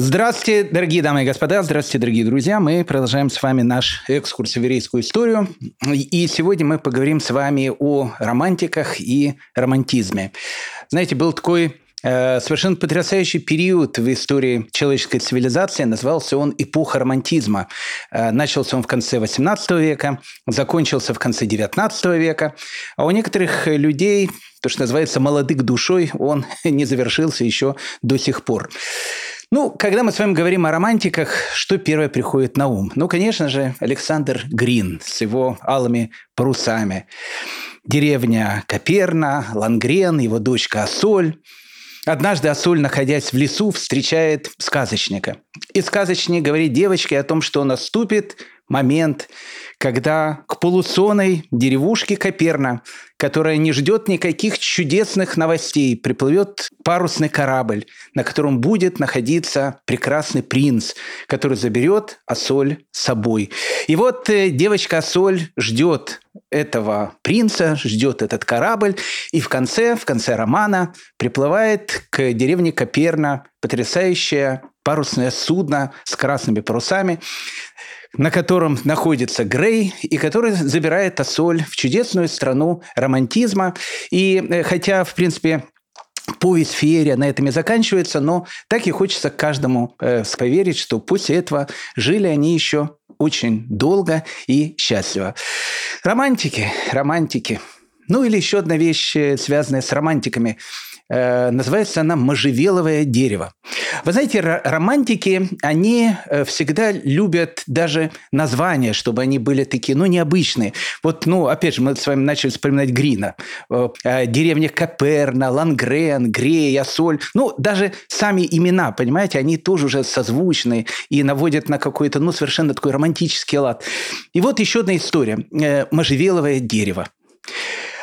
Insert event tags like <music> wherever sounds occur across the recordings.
Здравствуйте, дорогие дамы и господа, здравствуйте, дорогие друзья. Мы продолжаем с вами наш экскурс в еврейскую историю. И сегодня мы поговорим с вами о романтиках и романтизме. Знаете, был такой э, совершенно потрясающий период в истории человеческой цивилизации. Назывался он эпоха романтизма. Э, начался он в конце XVIII века, закончился в конце XIX века. А у некоторых людей, то, что называется молодых душой, он <laughs> не завершился еще до сих пор. Ну, когда мы с вами говорим о романтиках, что первое приходит на ум? Ну, конечно же, Александр Грин с его алыми парусами. Деревня Коперна, Лангрен, его дочка Асоль. Однажды Асоль, находясь в лесу, встречает сказочника. И сказочник говорит девочке о том, что наступит момент, когда к полусонной деревушке Коперна, которая не ждет никаких чудесных новостей, приплывет парусный корабль, на котором будет находиться прекрасный принц, который заберет Асоль с собой. И вот э, девочка Асоль ждет этого принца, ждет этот корабль, и в конце, в конце романа приплывает к деревне Коперна потрясающее парусное судно с красными парусами, на котором находится Грей, и который забирает Ассоль в чудесную страну романтизма. И э, хотя, в принципе, повесть феерия на этом и заканчивается, но так и хочется каждому э, поверить, что после этого жили они еще очень долго и счастливо. Романтики, романтики. Ну или еще одна вещь, э, связанная с романтиками – называется она «Можжевеловое дерево». Вы знаете, романтики, они э, всегда любят даже названия, чтобы они были такие, ну, необычные. Вот, ну, опять же, мы с вами начали вспоминать Грина. Э, деревня Каперна, Лангрен, Грея, Соль. Ну, даже сами имена, понимаете, они тоже уже созвучные и наводят на какой-то, ну, совершенно такой романтический лад. И вот еще одна история. Можжевеловое дерево.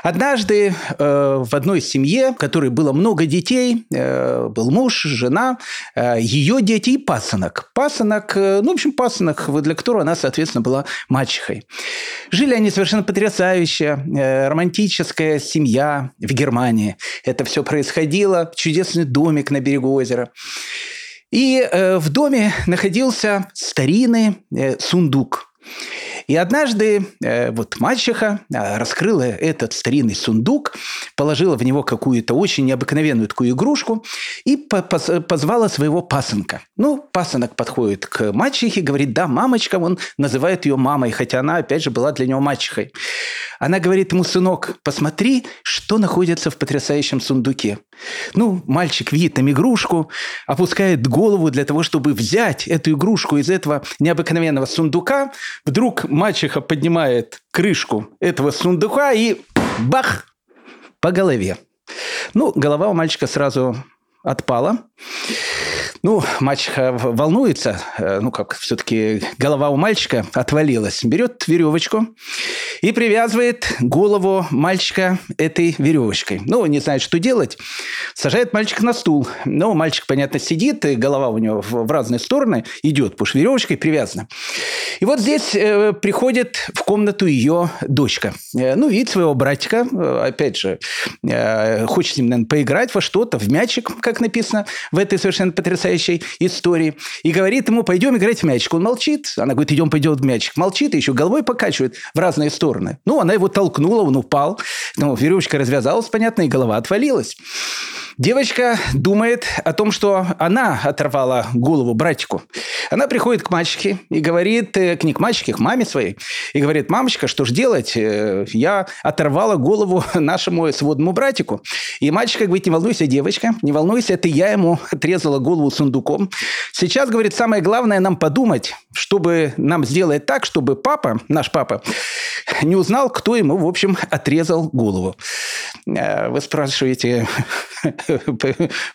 Однажды э, в одной семье, в которой было много детей, э, был муж, жена, э, ее дети и пасынок. Пасынок, э, ну, в общем, пасынок, для которого она, соответственно, была мачехой. Жили они совершенно потрясающе. Э, романтическая семья в Германии. Это все происходило. Чудесный домик на берегу озера. И э, в доме находился старинный э, сундук. И однажды э, вот мачеха э, раскрыла этот старинный сундук, положила в него какую-то очень необыкновенную такую игрушку и позвала своего пасынка. Ну, пасынок подходит к мачехе, говорит, да, мамочка, он называет ее мамой, хотя она, опять же, была для него мачехой. Она говорит ему, сынок, посмотри, что находится в потрясающем сундуке. Ну, мальчик видит там игрушку, опускает голову для того, чтобы взять эту игрушку из этого необыкновенного сундука. Вдруг мачеха поднимает крышку этого сундука и бах! По голове. Ну, голова у мальчика сразу отпала. Ну, мачеха волнуется, э, ну, как все-таки голова у мальчика отвалилась. Берет веревочку и привязывает голову мальчика этой веревочкой. Ну, не знает, что делать. Сажает мальчика на стул. Ну, мальчик, понятно, сидит, и голова у него в разные стороны идет, потому что веревочкой привязана. И вот здесь э, приходит в комнату ее дочка. Э, ну, видит своего братика, э, опять же, э, хочет с ним, наверное, поиграть во что-то, в мячик, как написано в этой совершенно потрясающей потрясающей истории. И говорит ему, пойдем играть в мячик. Он молчит. Она говорит, идем, пойдем в мячик. Молчит и еще головой покачивает в разные стороны. Ну, она его толкнула, он упал. Ну, веревочка развязалась, понятно, и голова отвалилась. Девочка думает о том, что она оторвала голову братику. Она приходит к мальчике и говорит, э, к не к мальчике, к маме своей, и говорит, мамочка, что ж делать? Э, я оторвала голову <laughs> нашему сводному братику. И мальчик говорит, не волнуйся, девочка, не волнуйся, это я ему отрезала голову сундуком. Сейчас, говорит, самое главное нам подумать, чтобы нам сделать так, чтобы папа, наш папа, не узнал, кто ему, в общем, отрезал голову. Э, вы спрашиваете, <laughs>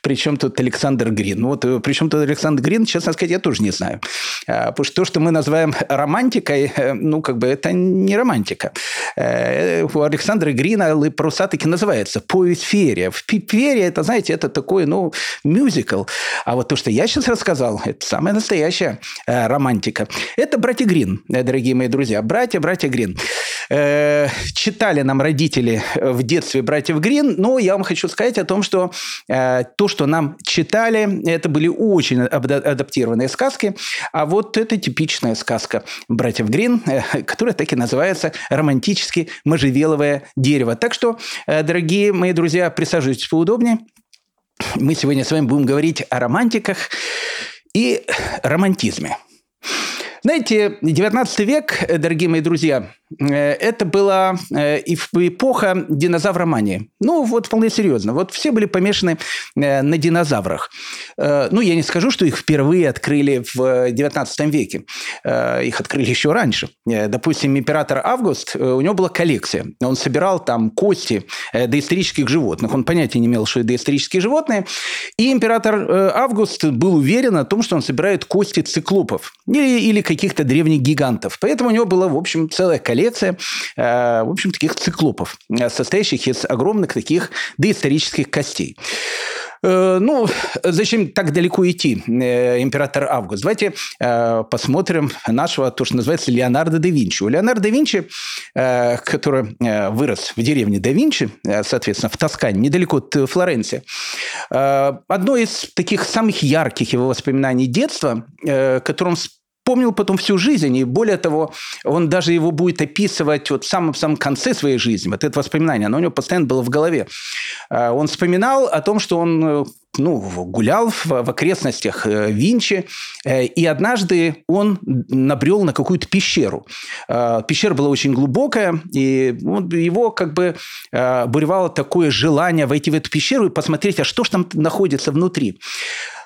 при чем тут Александр Грин? Вот э, при чем тут Александр Грин, честно сказать, я тоже не знаю. А, потому что то, что мы называем романтикой, э, ну, как бы это не романтика. У Александра Грина паруса таки называется повесть феерия. Феерия, это, знаете, это такой, ну, мюзикл. А вот то, что я сейчас рассказал, это самая настоящая романтика. Это братья Грин, дорогие мои друзья. Братья, братья Грин. э, читали нам родители в детстве братьев Грин, но я вам хочу сказать о том, что э, то, что нам читали, это были очень адаптированные сказки, а вот это типичная сказка братьев Грин, э, которая так и называется «Романтически можжевеловое дерево». Так что, э, дорогие мои друзья, присаживайтесь поудобнее. Мы сегодня с вами будем говорить о романтиках и романтизме. Знаете, 19 век, дорогие мои друзья, это была э, эпоха динозавромании. Ну, вот вполне серьезно. Вот все были помешаны э, на динозаврах. Ну, я не скажу, что их впервые открыли в 19 веке. Их открыли еще раньше. Допустим, император Август, у него была коллекция. Он собирал там кости доисторических животных. Он понятия не имел, что это доисторические животные. И император Август был уверен о том, что он собирает кости циклопов или, или каких-то древних гигантов. Поэтому у него была, в общем, целая коллекция коллекция, э, в общем, таких циклопов, э, состоящих из огромных таких доисторических костей. Э, ну, зачем так далеко идти, император Август? Давайте посмотрим нашего, то, что называется, Леонардо да Винчи. У Леонардо да Винчи, который вырос в деревне да Винчи, соответственно, в Тоскане, недалеко от Флоренции, одно из таких самых ярких его воспоминаний детства, которым помнил потом всю жизнь. И более того, он даже его будет описывать вот в самом-самом конце своей жизни. Вот это воспоминание, оно у него постоянно было в голове. А, он вспоминал о том, что он ну, гулял в, в окрестностях э, Винчи, э, и однажды он набрел на какую-то пещеру. А, пещера была очень глубокая, и его как бы буревало такое желание войти в эту пещеру и посмотреть, а что же там находится внутри.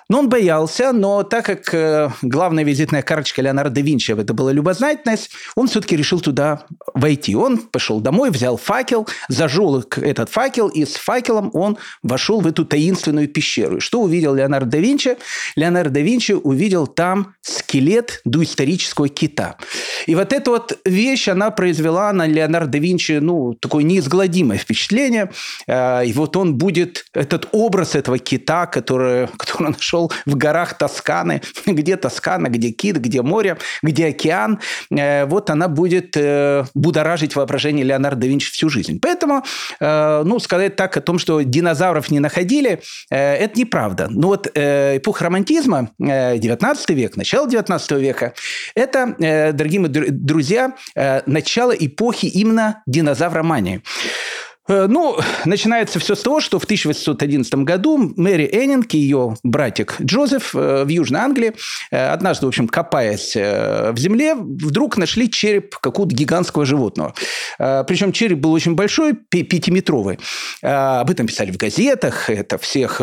Но он боялся, но так как э, главная визитная карточка Леонардо да Винчи это была любознательность, он все-таки решил туда войти. Он пошел домой, взял факел, зажег этот факел, и с факелом он вошел в эту таинственную пещеру. И что увидел Леонардо да Винчи? Леонардо да Винчи увидел там скелет доисторического кита. И вот эта вот вещь, она произвела на Леонардо да Винчи ну, такое неизгладимое впечатление. Э, и вот он будет, этот образ этого кита, который, <laughs> который он нашел нашел в горах Тосканы, <laughs> где Тоскана, где Кит, где море, где океан. Э, вот она будет э, будоражить воображение Леонардо да Винчи всю жизнь. Поэтому, э, ну, сказать так о том, что динозавров не находили, это неправда. Но вот эпоха романтизма, 19 век, начало 19 века, это, дорогие мои друзья, начало эпохи именно динозавромании. Э, ну, начинается все с того, что в 1811 году Мэри Эннинг и ее братик Джозеф э, в Южной Англии, э, однажды, в общем, копаясь в земле, вдруг нашли череп какого-то гигантского животного. Причем череп был очень большой, пятиметровый. Об этом писали в газетах, это всех,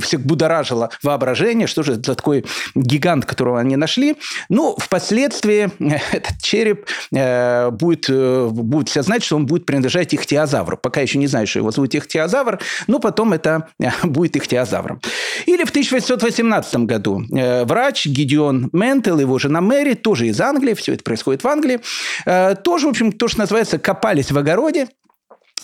всех будоражило воображение, что же это за такой гигант, которого они нашли. Ну, впоследствии этот череп будет, будет все знать, что он будет принадлежать ихтиозавру. Пока пока еще не знаю, что его зовут ихтиозавр, но потом это э, будет ихтиозавром. Или в 1818 году э, врач Гидеон Ментел, его жена Мэри, тоже из Англии, все это происходит в Англии, э, тоже, в общем, то, что называется, копались в огороде,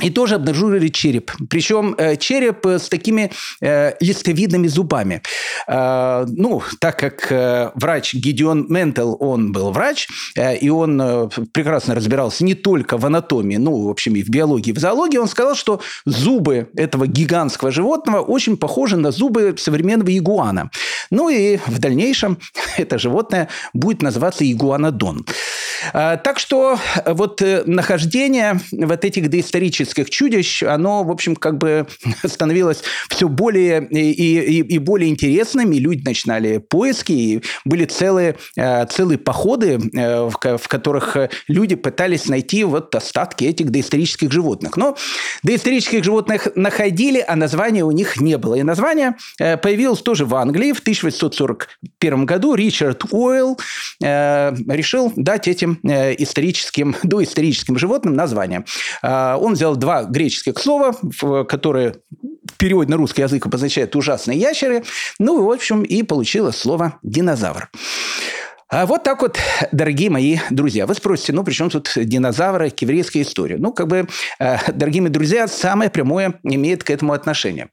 и тоже обнаружили череп. Причем э, череп с такими э, листовидными зубами. Э, ну, так как э, врач Гидеон Ментел, он был врач, э, и он э, прекрасно разбирался не только в анатомии, ну, в общем, и в биологии, и в зоологии, он сказал, что зубы этого гигантского животного очень похожи на зубы современного игуана. Ну и в дальнейшем <laughs> это животное будет называться игуанодон. А, так что э, вот э, нахождение вот этих доисторических чудищ, оно, в общем, как бы <laughs> становилось все более и, и, и более интересным, и люди начинали поиски, и были целые, э, целые походы, в которых люди пытались найти вот остатки этих доисторических животных. Но доисторических животных находили, а названия у них не было. И название появилось тоже в Англии в 1841 году. Ричард Уэлл решил дать этим э, историческим, <laughs> доисторическим животным название. А, он взял два греческих слова, которые в переводе на русский язык обозначают ужасные ящеры. Ну, в общем, и получилось слово динозавр. А вот так вот, дорогие мои друзья. Вы спросите, ну, при чем тут динозавры к еврейской истории? Ну, как бы, э, дорогие мои друзья, самое прямое имеет к этому отношение.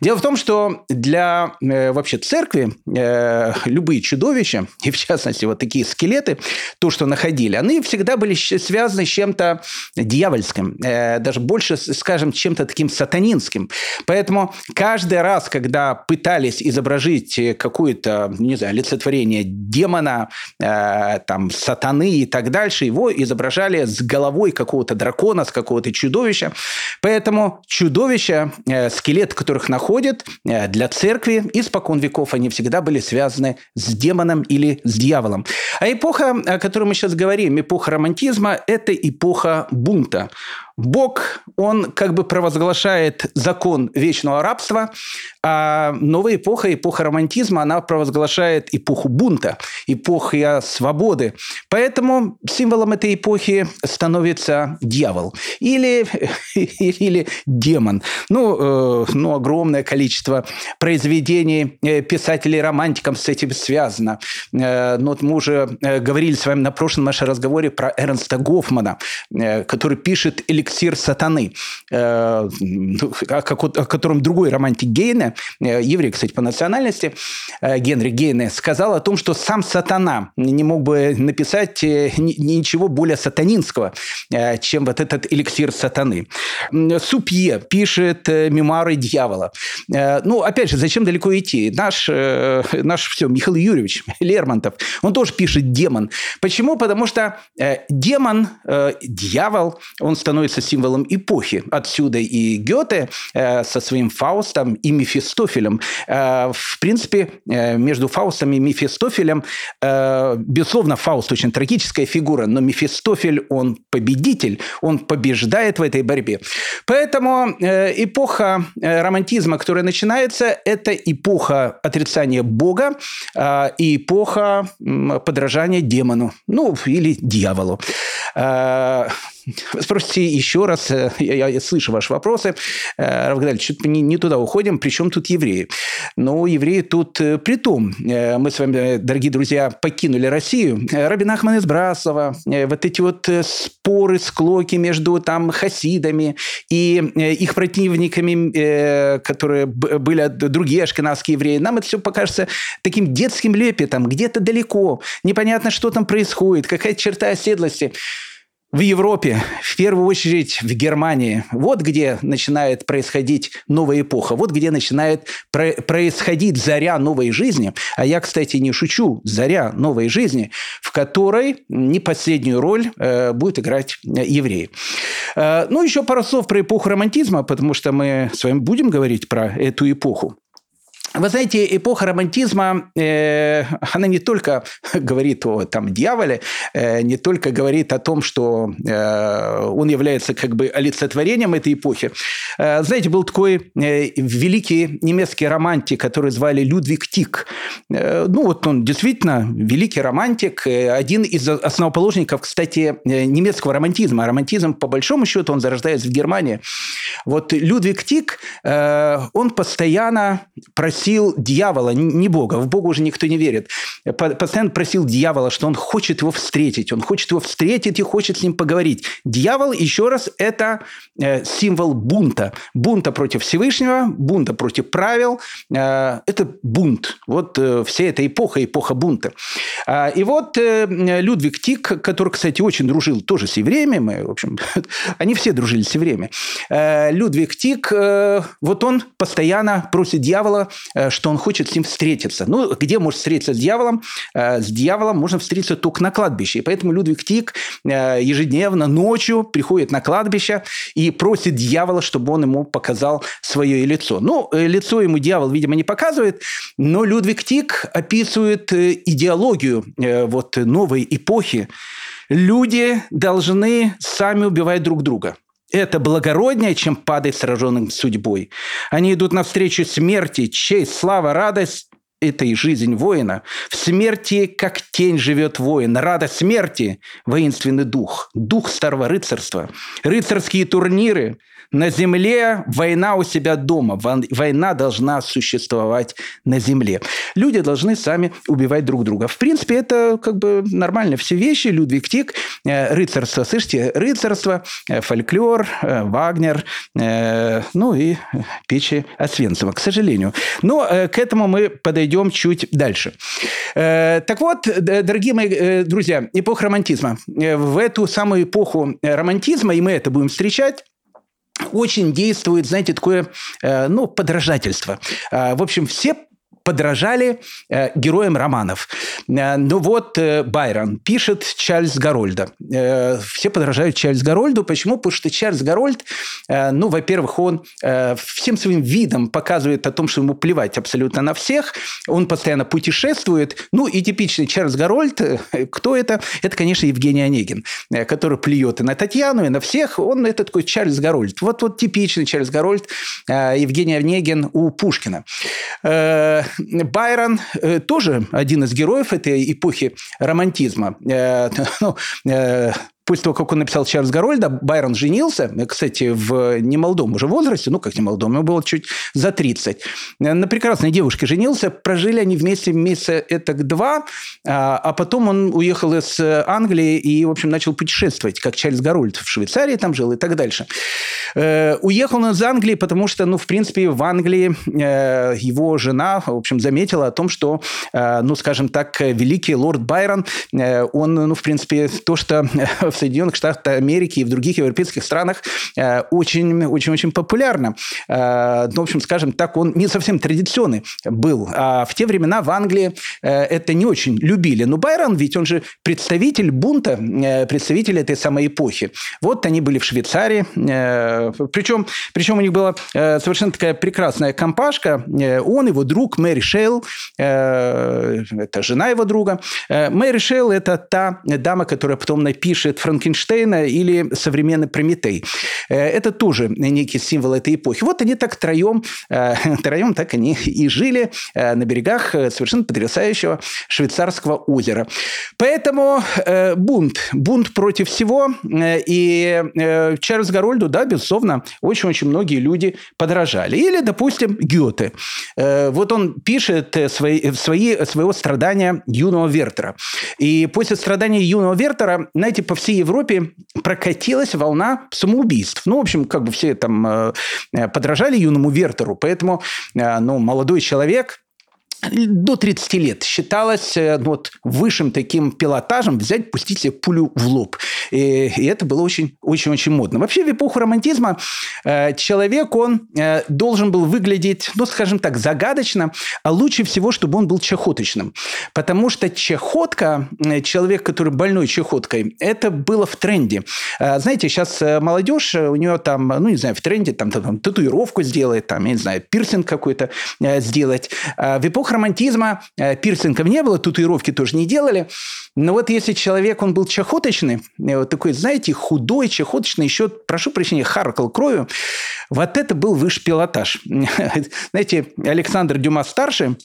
Дело в том, что для э, вообще церкви э, любые чудовища, и в частности вот такие скелеты, то, что находили, они всегда были связаны с чем-то дьявольским, э, даже больше, скажем, чем-то таким сатанинским. Поэтому каждый раз, когда пытались изобразить какое-то, не знаю, олицетворение демона, э, там, сатаны и так дальше, его изображали с головой какого-то дракона, с какого-то чудовища. Поэтому чудовища, э, скелет которых находят э, для церкви, испокон веков они всегда были связаны с демоном или с дьяволом. А эпоха, о которой мы сейчас говорим, эпоха романтизма, это эпоха бунта. Бог, он как бы провозглашает закон вечного рабства, а новая эпоха, эпоха романтизма, она провозглашает эпоху бунта, эпоха свободы. Поэтому символом этой эпохи становится дьявол или, <laughs> или демон. Ну, э, ну, огромное количество произведений э, писателей-романтиков с этим связано. Э, ну, вот мы уже э, говорили с вами на прошлом нашем разговоре про Эрнста Гофмана, э, который пишет «Электронный эликсир сатаны, э, ну, о котором другой романтик Гейне, э, еврей, кстати, по национальности, э, Генри Гейне, сказал о том, что сам сатана не мог бы написать ничего более сатанинского, чем вот этот эликсир сатаны. Супье пишет мемуары дьявола. Ну, опять же, зачем далеко идти? Наш, наш все, Михаил Юрьевич <laughs> Лермонтов, он тоже пишет демон. Почему? Потому что демон, дьявол, он становится символом эпохи. Отсюда и Гёте э, со своим Фаустом и Мефистофелем. Э, в принципе, э, между Фаустом и Мефистофелем, э, безусловно, Фауст очень трагическая фигура, но Мефистофель, он победитель, он побеждает в этой борьбе. Поэтому э, эпоха э, романтизма, которая начинается, это эпоха отрицания Бога э, и эпоха подражания демону, ну, или дьяволу. Спросите еще раз, э, я, я слышу ваши вопросы. Э, Равгадаль, что-то не, не туда уходим, причем тут евреи? Ну, евреи тут э, при том. Мы с вами, дорогие друзья, покинули Россию. Рабин Ахман из Брасова, вот эти вот споры, склоки между там хасидами и их противниками, которые были другие ашкенадские евреи, нам это все покажется таким детским лепетом, где-то далеко, непонятно, что там происходит, какая черта оседлости в Европе, в первую очередь в Германии, вот где начинает происходить новая эпоха, вот где начинает про- происходить заря новой жизни. А я, кстати, не шучу, заря новой жизни, в которой не последнюю роль э, будет играть э, евреи. Э, ну, еще пару слов про эпоху романтизма, потому что мы с вами будем говорить про эту эпоху. Вы знаете, эпоха романтизма, э, она не только <laughs> говорит о там, дьяволе, э, не только говорит о том, что э, он является как бы олицетворением этой эпохи. Э, знаете, был такой э, великий немецкий романтик, который звали Людвиг Тик. Э, ну вот он действительно великий романтик, э, один из основоположников, кстати, э, немецкого романтизма. романтизм, по большому счету, он зарождается в Германии. Вот Людвиг Тик, э, он постоянно просил просил дьявола, не Бога, в Бога уже никто не верит, постоянно просил дьявола, что он хочет его встретить, он хочет его встретить и хочет с ним поговорить. Дьявол, еще раз, это э, символ бунта. Бунта против Всевышнего, бунта против правил. Э, это бунт. Вот э, вся эта эпоха, эпоха бунта. А, и вот Людвиг Тик, который, кстати, очень дружил тоже с евреями, мы, в общем, <laughs> они все дружили с евреями. Людвиг Тик, вот он постоянно просит дьявола что он хочет с ним встретиться. Ну, где может встретиться с дьяволом? Э, с дьяволом можно встретиться только на кладбище. И поэтому Людвиг Тик э, ежедневно ночью приходит на кладбище и просит дьявола, чтобы он ему показал свое лицо. Ну, лицо ему дьявол, видимо, не показывает, но Людвиг Тик описывает идеологию вот новой эпохи. Люди должны сами убивать друг друга это благороднее, чем падать сраженным судьбой. Они идут навстречу смерти, честь, слава, радость – это и жизнь воина. В смерти, как тень, живет воин. Рада смерти – воинственный дух, дух старого рыцарства. Рыцарские турниры на земле, война у себя дома. Война должна существовать на земле. Люди должны сами убивать друг друга. В принципе, это как бы нормально. Все вещи. Людвиг Тик, э, рыцарство. Слышите, рыцарство, э, фольклор, э, Вагнер, ну и печи Освенцима, к сожалению. Но к этому мы подойдем чуть дальше. Так вот, дорогие мои друзья, эпоха романтизма. В эту самую эпоху романтизма, и мы это будем встречать, очень действует, знаете, такое, ну, подражательство. В общем, все подражали э, героям романов. Э, ну вот э, Байрон пишет Чайльд Гарольда. Э, все подражают Чайльд Гарольду. Почему? Потому что Чайльд Гарольд, э, ну, во-первых, он э, всем своим видом показывает о том, что ему плевать абсолютно на всех. Он постоянно путешествует. Ну и типичный Чайльд Гарольд, э, кто это? Это, конечно, Евгений Онегин, э, который плюет и на Татьяну, и на всех. Он это такой Чайльд Гарольд. Вот, вот типичный Чайльд Гарольд, э, Евгений Онегин у Пушкина. Э, Байрон э, тоже один из героев этой эпохи романтизма. Э, <laughs> ну, э, после того, как он написал Чарльз Гарольда, Байрон женился, кстати, в немолодом уже возрасте, ну, как немолодом, ему было чуть за 30. На прекрасной девушке женился, прожили они вместе месяца это два, а, а потом он уехал из Англии и, в общем, начал путешествовать, как Чарльз Гарольд в Швейцарии там жил и так дальше. Э, уехал он из Англии, потому что, ну, в принципе, в Англии э, его жена, в общем, заметила о том, что, э, ну, скажем так, великий лорд Байрон, он, ну, в принципе, то, что в Соединенных Штатах Америки и в других европейских странах очень-очень-очень популярно. Ну, в общем, скажем так, он не совсем традиционный был. А в те времена в Англии это не очень любили. Но Байрон, ведь он же представитель бунта, представитель этой самой эпохи. Вот они были в Швейцарии, причем, причем у них была э, совершенно такая прекрасная компашка. Э, он, его друг Мэри Шейл, э, это жена его друга. Мэри Шейл – это та дама, которая потом напишет Франкенштейна или современный Прометей. Это тоже некий символ этой эпохи. Вот они так троем, <laughs> троем так они и жили на берегах совершенно потрясающего швейцарского озера. Поэтому бунт, бунт против всего. И Чарльз Гарольду, да, безусловно, очень-очень многие люди подражали. Или, допустим, Гёте. Э, вот он пишет э, свои, свои, своего страдания юного Вертера. И после страдания юного Вертера, знаете, по всей Европе прокатилась волна самоубийств. Ну, в общем, как бы все там э, подражали юному Вертеру, поэтому ну, молодой человек, до 30 лет считалось э, ну, вот, высшим таким пилотажем взять, пустить себе пулю в лоб. И, и это было очень-очень модно. Вообще в эпоху романтизма э, человек, он э, должен был выглядеть, ну, скажем так, загадочно, а лучше всего, чтобы он был чехоточным. Потому что чехотка, э, человек, который больной чехоткой, это было в тренде. Э, знаете, сейчас э, молодежь, у нее там, ну, не знаю, в тренде там, там, татуировку сделает, там, я не знаю, пирсинг какой-то э, сделать. А в эпоху романтизма э, пирсингов не было, татуировки тоже не делали. Но вот если человек, он был чахоточный, э, вот такой, знаете, худой, чахоточный, еще, прошу прощения, харкал кровью, вот это был высший пилотаж. <laughs> Знаете, Александр Дюма-старший,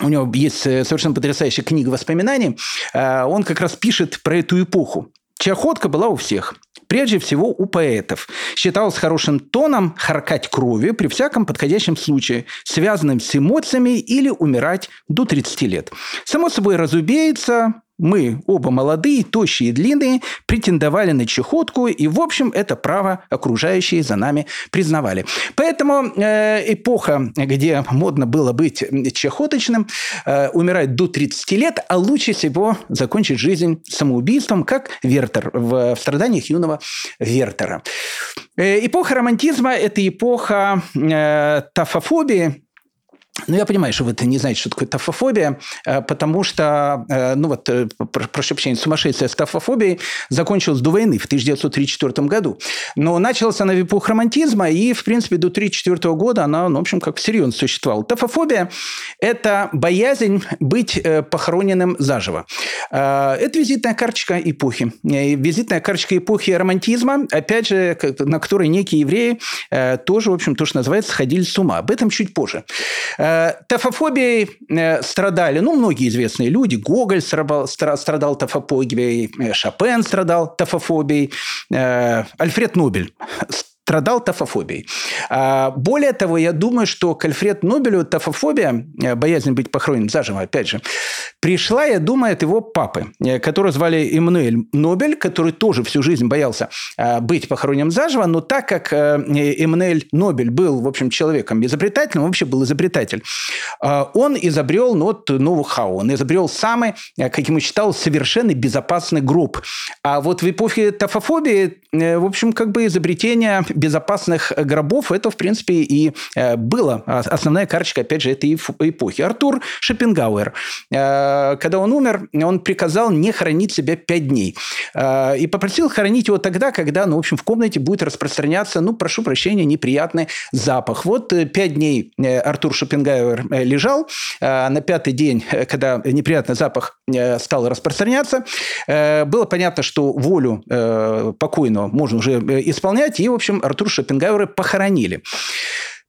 у него есть э, совершенно потрясающая книга воспоминаний. Он как раз пишет про эту эпоху. Чахотка была у всех. Прежде всего у поэтов. Считалось хорошим тоном харкать кровью при всяком подходящем случае, связанным с эмоциями или умирать до 30 лет. Само собой разумеется, мы, оба молодые, тощие и длинные, претендовали на чехотку, и, в общем, это право окружающие за нами признавали. Поэтому э, эпоха, где модно было быть чехоточным, э, умирать до 30 лет, а лучше всего закончить жизнь самоубийством, как Вертер в, в страданиях юного Вертера. Э, эпоха романтизма – это эпоха э, тафофобии, ну, я понимаю, что вы не знаете, что такое тафофобия, э, потому что, э, ну вот, э, прошу прощения, сумасшествие с тафофобией закончилось до войны в 1934 году. Но началась она в эпоху романтизма, и, в принципе, до 1934 года она, ну, в общем, как серьезно существовала. Тафофобия – это боязнь быть похороненным заживо. Это визитная карточка эпохи. Визитная карточка эпохи романтизма, опять же, на которой некие евреи тоже, в общем, то, что называется, сходили с ума. Об этом чуть позже. Э, тафофобией э, страдали, ну, многие известные люди. Гоголь страдал, страдал тафофобией, э, Шопен страдал тафофобией, Альфред Нобель страдал тафофобией. А, более того, я думаю, что к Альфреду Нобелю тафофобия, э, боязнь быть похороненным заживо, опять же, пришла, я думаю, от его папы, э, которого звали Эммануэль Нобель, который тоже всю жизнь боялся э, быть похороненным заживо, но так как Эммануэль Нобель был, в общем, человеком изобретательным, вообще был изобретатель, он изобрел ну, вот ноу-хау, он изобрел самый, как ему считал, совершенно безопасный гроб. А вот в эпохе тафофобии, в общем, как бы изобретение безопасных гробов, это, в принципе, и э, было основная карточка, опять же, этой эпохи. Артур Шопенгауэр, э, когда он умер, он приказал не хоронить себя пять дней. Э, и попросил хоронить его тогда, когда, ну, в общем, в комнате будет распространяться, ну, прошу прощения, неприятный запах. Вот пять дней Артур Шопенгауэр лежал. На пятый день, когда неприятный запах стал распространяться, было понятно, что волю покойного можно уже исполнять. И, в общем, Артур Шопенгауэра похоронили.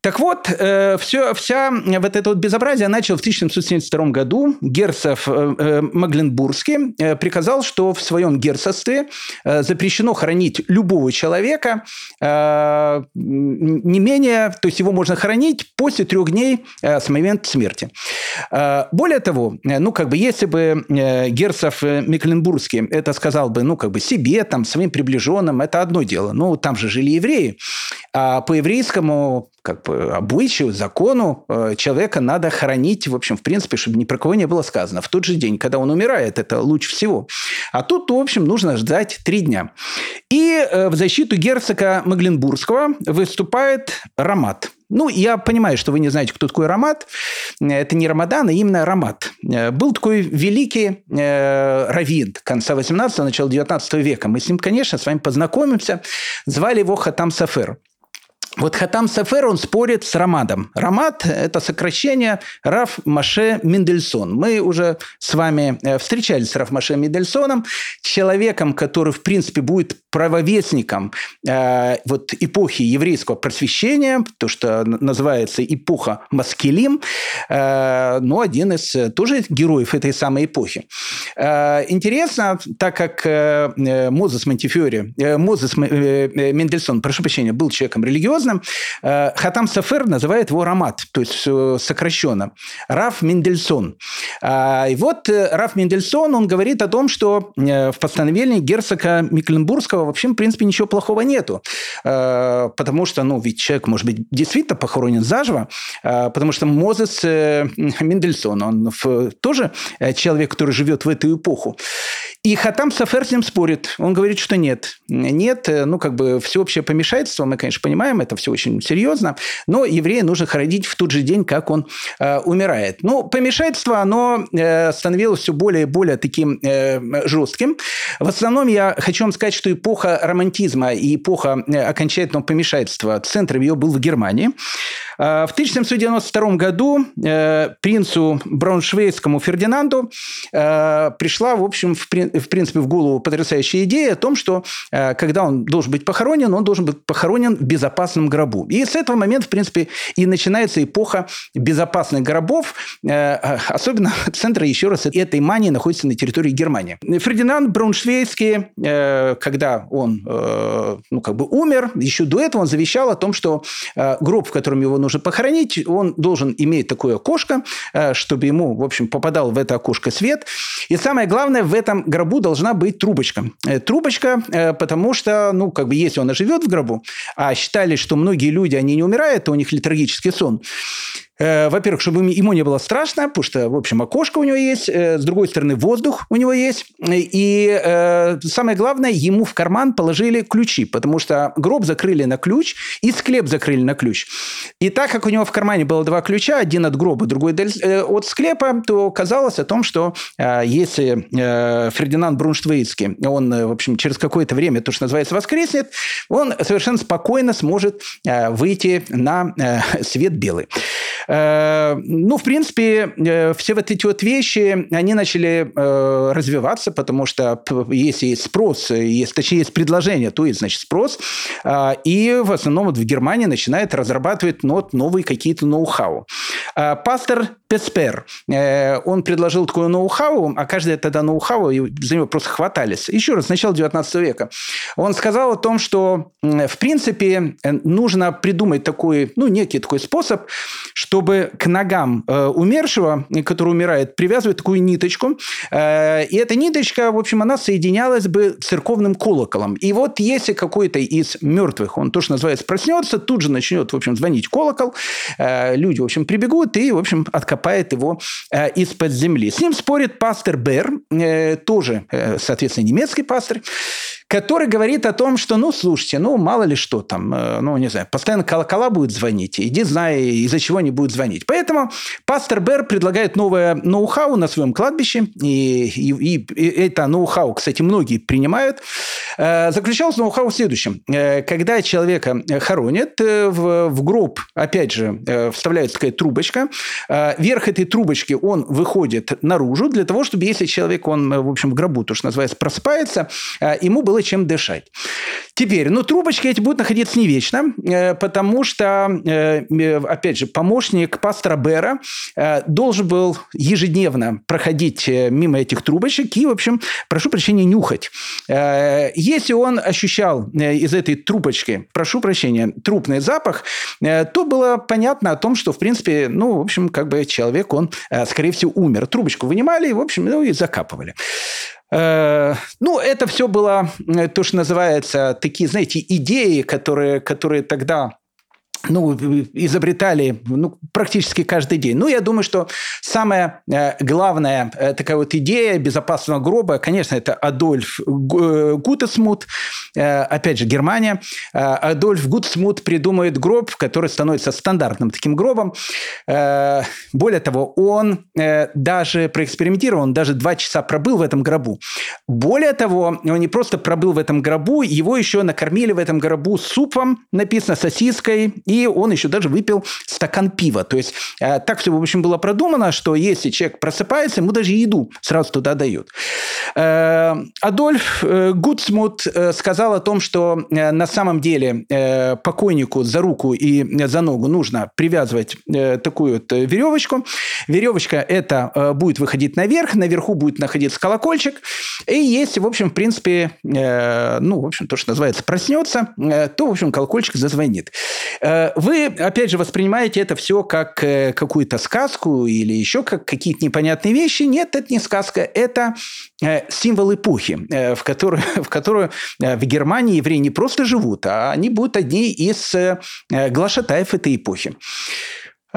Так вот, э, все, вся вот это вот безобразие начал в 1772 году. Герцог э, э, Магленбургский э, приказал, что в своем герцогстве э, запрещено хоронить любого человека э, не менее, то есть его можно хоронить после трех дней э, с момента смерти. Э, более того, э, ну как бы если бы э, герцог Мекленбургский это сказал бы, ну как бы себе, там, своим приближенным, это одно дело. Ну там же жили евреи. А по еврейскому как бы обычаю, закону э, человека надо хоронить, в общем, в принципе, чтобы ни про кого не было сказано. В тот же день, когда он умирает, это лучше всего. А тут, в общем, нужно ждать три дня. И э, в защиту герцога Магленбургского выступает Рамат. Ну, я понимаю, что вы не знаете, кто такой Рамат. Это не Рамадан, а именно Рамат. Э, был такой великий э, раввин конца 18-го, начала 19 века. Мы с ним, конечно, с вами познакомимся. Звали его Хатам Сафер. Вот Хатам Сафер, он спорит с Рамадом. Рамад – это сокращение Раф Маше Мендельсон. Мы уже с вами э, встречались с Раф Маше Мендельсоном, человеком, который, в принципе, будет правовестником э, вот эпохи еврейского просвещения, то, что называется эпоха Маскелим, э, но один из э, тоже героев этой самой эпохи. Э, интересно, так как э, Мозес Монтифиори, э, Мозес э, Мендельсон, прошу прощения, был человеком религиозным, серьезно. Э, Хатам Сафер называет его Рамат, то есть сокращенно. Раф Мендельсон. А, и вот э, Раф Мендельсон, он говорит о том, что э, в постановлении герцога Мекленбургского вообще, в принципе, ничего плохого нету. Потому что, ну, ведь человек, может быть, действительно похоронен заживо, потому что Мозес <laughs> Мендельсон, он тоже человек, который живет в эту эпоху. И Хатам Сафер с ним спорит. Он говорит, что нет. Нет, ну, как бы всеобщее помешательство, мы, конечно, понимаем, это все очень серьезно, но еврея нужно хоронить в тот же день, как он э, умирает. Ну, помешательство, оно э, становилось все более и более таким э, жестким. В основном я хочу вам сказать, что эпоха романтизма и эпоха э, окончательного помешательства, центром ее был в Германии. Э, в 1792 году э, принцу Брауншвейскому Фердинанду э, пришла, в общем, в, в принципе, в голову потрясающая идея о том, что когда он должен быть похоронен, он должен быть похоронен в безопасном гробу. И с этого момента, в принципе, и начинается эпоха безопасных гробов. Особенно <laughs> центр, еще раз, этой мании находится на территории Германии. Фердинанд Брауншвейский, когда он ну, как бы умер, еще до этого он завещал о том, что гроб, в котором его нужно похоронить, он должен иметь такое окошко, э, чтобы ему, в общем, попадал в это окошко свет. И самое главное, в этом гробу должна быть трубочка. Э, трубочка, э, потому что, ну, как бы, если он живет в гробу, а считали, что многие люди, они не умирают, то у них летаргический сон, во-первых, чтобы ему не было страшно, потому что, в общем, окошко у него есть, э, с другой стороны, воздух у него есть. И э, самое главное, ему в карман положили ключи, потому что гроб закрыли на ключ и склеп закрыли на ключ. И так как у него в кармане было два ключа, один от гроба, другой от склепа, то казалось о том, что если Фердинанд Брунштвейцкий, он, в общем, через какое-то время, то, что называется, воскреснет, он совершенно спокойно сможет выйти на свет белый. Э, ну, в принципе, э, все вот эти вот вещи, они начали э, развиваться, потому что если есть спрос, есть, точнее, есть предложение, то есть, значит, спрос. И в основном вот в Германии начинает разрабатывать ну, вот новые какие-то ноу-хау. Пастор Песпер. Он предложил такое ноу-хау, а каждый тогда ноу-хау, за него просто хватались. Еще раз, с начала 19 века. Он сказал о том, что, в принципе, нужно придумать такой, ну, некий такой способ, чтобы к ногам умершего, который умирает, привязывать такую ниточку. И эта ниточка, в общем, она соединялась бы церковным колоколом. И вот если какой-то из мертвых, он тоже называется, проснется, тут же начнет, в общем, звонить колокол, люди, в общем, прибегут и, в общем, откопает его из-под земли. С ним спорит пастор Бер, э, тоже, э, соответственно, немецкий пастор, который говорит о том, что, ну, слушайте, ну, мало ли что там, э, ну, не знаю, постоянно колокола будут звонить, иди знай, из-за чего они будут звонить. Поэтому пастор Бер предлагает новое ноу-хау на своем кладбище, и, и, и это ноу-хау, кстати, многие принимают. Э, заключалось ноу-хау в следующем. Э, когда человека хоронят, в, в гроб, опять же, вставляется такая трубочка, верх этой трубочки он выходит наружу для того, чтобы если человек, он, в общем, в гробу, то, что называется, просыпается, ему было было чем дышать. Теперь, ну, трубочки эти будут находиться не вечно, э, потому что, э, э, опять же, помощник пастора Бера должен был ежедневно проходить мимо этих трубочек и, в общем, прошу прощения, нюхать. Если он ощущал из этой трубочки, прошу прощения, трупный запах, то было понятно о том, что, в принципе, ну, в общем, как бы человек, он, скорее всего, умер. Трубочку вынимали, в общем, ну, и закапывали. Э, ну, это все было э, то, что называется такие, знаете, идеи, которые, которые тогда ну, изобретали ну, практически каждый день. Ну, я думаю, что самая э, главная э, такая вот идея безопасного гроба, конечно, это Адольф Гутесмут, э, опять же, Германия. Адольф Гутесмут придумает гроб, который становится стандартным таким гробом. Более того, он даже проэкспериментировал, он даже два часа пробыл в этом гробу. Более того, он не просто пробыл в этом гробу, его еще накормили в этом гробу супом, написано сосиской и он еще даже выпил стакан пива. То есть э, так все, в общем, было продумано, что если человек просыпается, ему даже еду сразу туда дают. Э, Адольф э, Гудсмут сказал о том, что на самом деле покойнику за руку и за ногу нужно привязывать такую вот веревочку. Веревочка это будет выходить наверх, наверху будет находиться колокольчик. И если, в общем, в принципе, ну, в общем, то, что называется, проснется, то, в общем, колокольчик зазвонит. Вы, опять же, воспринимаете это все как э, какую-то сказку или еще как какие-то непонятные вещи. Нет, это не сказка, это э, символ эпохи, э, в которую, <laughs> в которую в Германии евреи не просто живут, а они будут одни из глашатаев этой эпохи.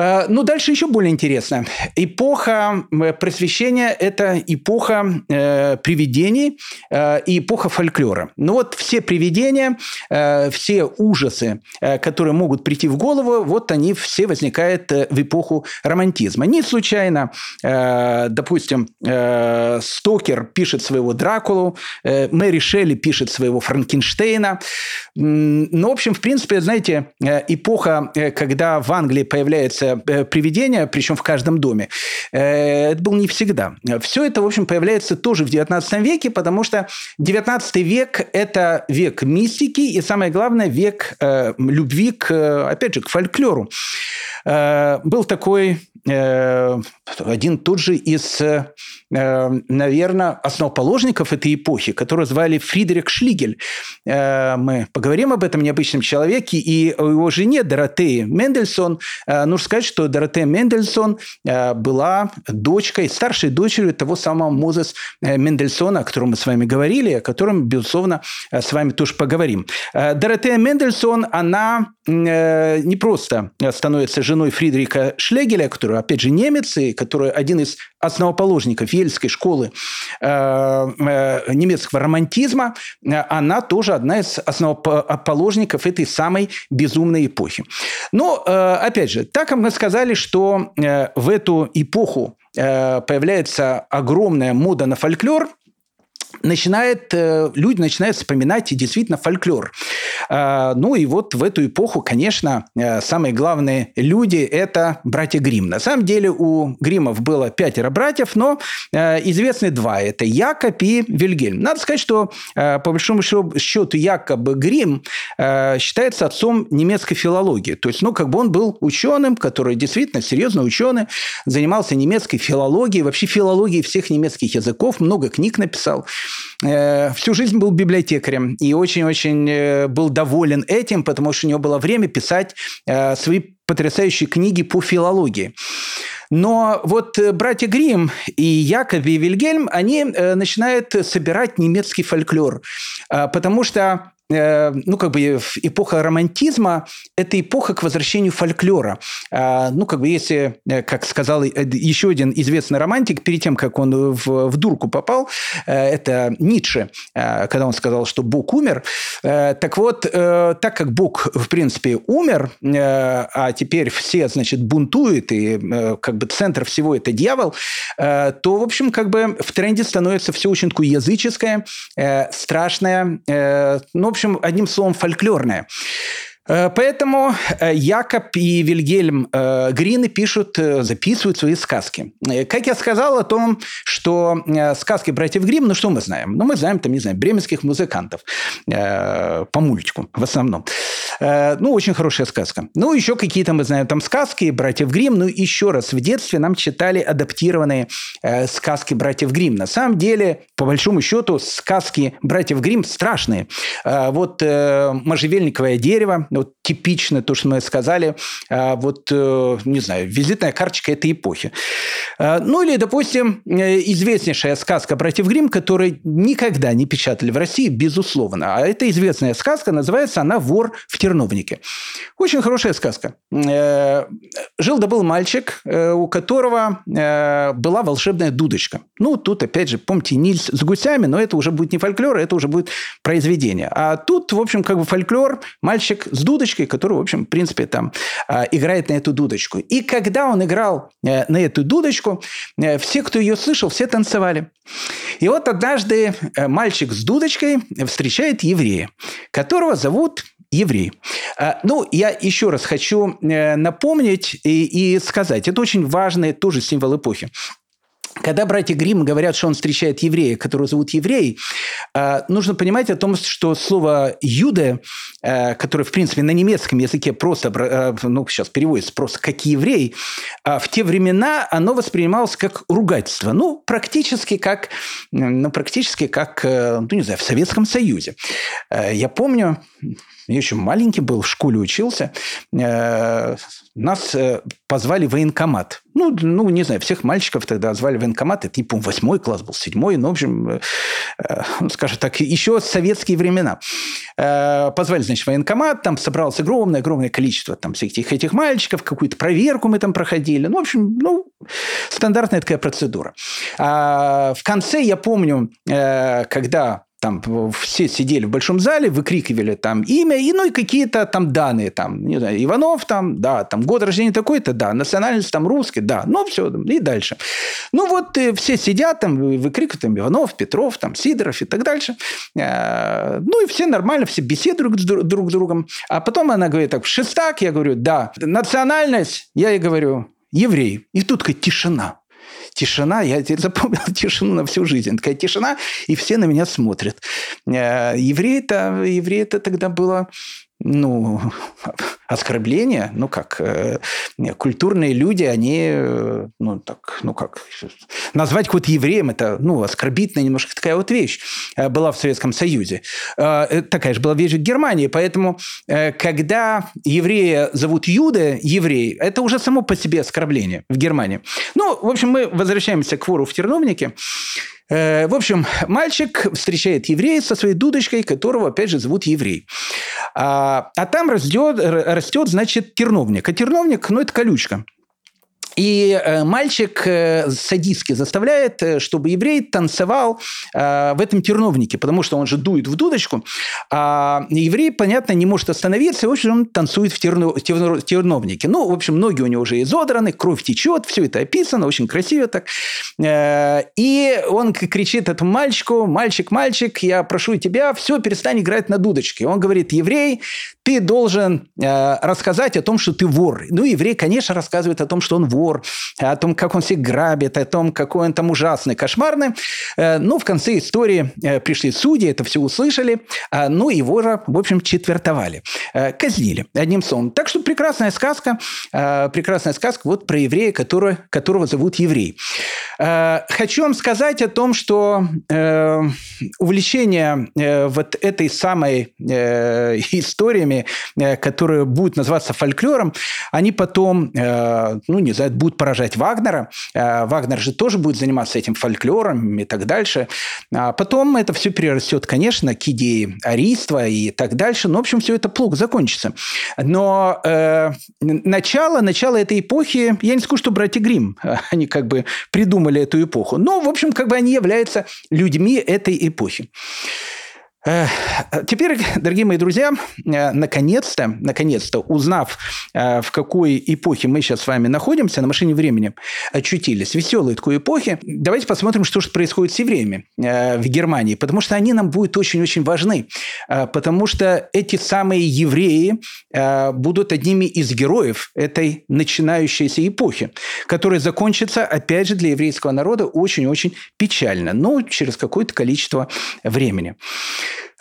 Э, ну, дальше еще более интересно. Эпоха э, просвещения – это эпоха э, привидений э, и эпоха фольклора. Ну вот все привидения, э, все ужасы, э, которые могут прийти в голову, вот они все возникают э, в эпоху романтизма. Не случайно, э, допустим, э, Стокер пишет своего Дракулу, э, Мэри Шелли пишет своего Франкенштейна. Ну, в общем, в принципе, знаете, эпоха, когда в Англии появляется Э, привидения, причем в каждом доме, э, это было не всегда. Все это, в общем, появляется тоже в 19 веке, потому что 19 век – это век мистики и, самое главное, век э, любви, к, опять же, к фольклору. Был такой один тот же из Э, наверное, основоположников этой эпохи, которого звали Фридрих Шлигель. Э, мы поговорим об этом необычном человеке и о его жене Доротее Мендельсон. Э, нужно сказать, что Доротея Мендельсон была дочкой, старшей дочерью того самого Мозес Мендельсона, о котором мы с вами говорили, о котором, безусловно, с вами тоже поговорим. Доротея Мендельсон, она не просто становится женой Фридриха Шлегеля, который, опять же, немец, и который один из основоположников Ельской школы э, э, немецкого романтизма, она тоже одна из основоположников этой самой безумной эпохи. Но, э, опять же, так как мы сказали, что в эту эпоху появляется огромная мода на фольклор, начинает, э, люди начинают вспоминать действительно фольклор. А, ну и вот в эту эпоху, конечно, э, самые главные люди – это братья Грим. На самом деле у Гримов было пятеро братьев, но э, известны два – это Якоб и Вильгельм. Надо сказать, что по большому счету Якоб Грим считается отцом немецкой филологии. То есть, ну, как бы он был ученым, который действительно серьезно ученый, занимался немецкой филологией, вообще филологией всех немецких языков, много книг написал. Э, всю жизнь был библиотекарем и очень-очень э, был доволен этим, потому что у него было время писать э, свои потрясающие книги по филологии. Но вот братья Грим и Яков и Вильгельм, они начинают собирать немецкий фольклор, потому что ну, как бы эпоха романтизма – это эпоха к возвращению фольклора. А, ну, как бы если, э, как сказал э, еще один известный романтик, перед тем, как он в, в дурку попал, это Ницше, когда он сказал, что Бог умер. Так вот, так как Бог, в принципе, умер, а теперь все, значит, бунтуют, и как бы центр всего – это дьявол, то, в общем, как бы в тренде становится все очень такое языческое, страшное, ну, в общем, одним словом, фольклорное. Э, поэтому э, Якоб и Вильгельм э, Грины пишут, записывают свои сказки. Как я сказал о том, что сказки братьев Грим, ну что мы знаем? Ну мы знаем, там, не знаю, бременских музыкантов по мультику в основном. Ну, очень хорошая сказка. Ну, еще какие-то мы знаем там сказки братьев Грим. Ну, еще раз, в детстве нам читали адаптированные сказки братьев Грим. На самом деле, по большому счету, сказки братьев Грим страшные. Вот «Можжевельниковое дерево», вот типично то, что мы сказали, а, вот, э, не знаю, визитная карточка этой эпохи. А, ну или, допустим, э, известнейшая сказка «Братьев Грим, которую никогда не печатали в России, безусловно. А эта известная сказка, называется она «Вор в терновнике». Очень хорошая сказка. Э, жил да был мальчик, у которого была волшебная дудочка. Ну, тут, опять же, помните, Нильс с гусями, но это уже будет не фольклор, это уже будет произведение. А тут, в общем, как бы фольклор, мальчик с дудочкой, который, в общем, в принципе, там а, играет на эту дудочку. И когда он играл э, на эту дудочку, э, все, кто ее слышал, все танцевали. И вот однажды э, мальчик с дудочкой встречает еврея, которого зовут еврей. А, ну, я еще раз хочу напомнить и, и сказать, это очень важный тоже символ эпохи. Когда братья Грим говорят, что он встречает еврея, которого зовут еврей, э, нужно понимать о том, что слово «юде», э, которое, в принципе, на немецком языке просто, э, ну, сейчас переводится просто как «еврей», в те времена оно воспринималось как ругательство. Ну, практически как, ну, практически как, ну, не знаю, в Советском Союзе. Я помню, я еще маленький был, в школе учился, э, нас э, позвали в военкомат. Ну, ну, не знаю, всех мальчиков тогда звали в военкомат. Это, помню, восьмой класс был, седьмой. Ну, в общем, э, скажем так, еще советские времена. Позвали, значит, в военкомат, там собралось огромное-огромное количество там всех этих, этих мальчиков, какую-то проверку мы там проходили. Ну, в общем, ну, стандартная такая процедура. А в конце, я помню, когда там все сидели в большом зале, выкрикивали там имя, и ну и какие-то там данные, там, не знаю, Иванов там, да, там год рождения такой-то, да, национальность там русский, да, ну все, и дальше. Ну вот э, все сидят там, выкрикивают там Иванов, Петров, там Сидоров и так дальше. Э, ну и все нормально, все беседуют друг с другом. А потом она говорит так, шестак, я говорю, да, национальность, я ей говорю, еврей. И тут такая тишина тишина, я <laughs> запомнил тишину на всю жизнь. Такая тишина, и все на меня смотрят. Э, евреи-то, евреи-то тогда было ну, <laughs> оскорбление, ну как, э, культурные люди, они, э, ну так, ну как, назвать кого-то евреем, это, ну, оскорбительная немножко такая вот вещь э, была в Советском Союзе. Такая же была вещь в Германии, поэтому, когда еврея зовут Юда, еврей, это уже само по себе оскорбление в Германии. Ну, в общем, мы возвращаемся к вору в терновнике. Э, в общем, мальчик встречает еврея со своей дудочкой, которого, опять же, зовут еврей. А, а там растет, растет, значит, терновник. А терновник, ну, это колючка. И э, мальчик э, садистски заставляет, э, чтобы еврей танцевал в этом терновнике, потому что он же дует в дудочку, а еврей, понятно, не может остановиться, и, в общем, он танцует в терновнике. Ну, в общем, ноги у него уже изодраны, кровь течет, все это описано, очень красиво так. И он кричит этому мальчику, мальчик, мальчик, я прошу тебя, все, перестань играть на дудочке. Он говорит, еврей, ты должен рассказать о том, что ты вор. Ну, еврей, конечно, рассказывает о том, что он вор, о том, как он всех грабит, о том, какой он там ужасный, кошмарный. Э, ну, в конце истории э, пришли судьи, это все услышали, а, ну, его же, в общем, четвертовали, э, казнили, одним словом. Так что прекрасная сказка, прекрасная сказка вот про еврея, который, которого зовут еврей. Хочу вам сказать о том, что увлечение вот этой самой <laughs> историями, которые будут называться фольклором, они потом, ну, не знаю, будут поражать Вагнера. Э, Вагнер же тоже будет заниматься этим фольклором и так дальше. А потом это все перерастет, конечно, к идее ариства и так дальше. Но, в общем, все это плохо закончится. Но э, начало, начало этой эпохи, я не скажу, что братья Грим, они как бы придумали эту эпоху. Но, в общем, как бы они являются людьми этой эпохи. Теперь, дорогие мои друзья, э, наконец-то, наконец-то, узнав, э, в какой эпохе мы сейчас с вами находимся, на машине времени очутились, веселой такой эпохи, давайте посмотрим, что же происходит с евреями э, в Германии, потому что они нам будут очень-очень важны, потому что эти самые евреи будут одними из героев этой начинающейся эпохи, которая закончится, опять же, для еврейского народа очень-очень печально, но через какое-то количество времени.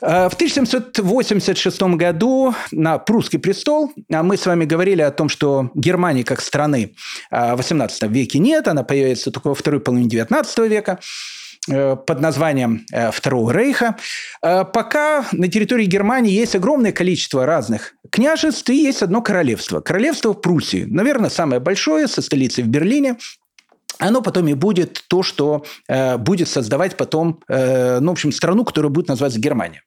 Э, в 1786 году на прусский престол а мы с вами говорили о том, что Германии как страны э, в XVIII веке нет, она появится только во второй половине XIX века э, под названием Второго Рейха. Пока на территории Германии есть огромное количество разных княжеств и есть одно королевство. Королевство Пруссии. Наверное, самое большое, со столицей в Берлине оно потом и будет то, что э, будет создавать потом, э, ну, в общем, страну, которая будет называться Германия.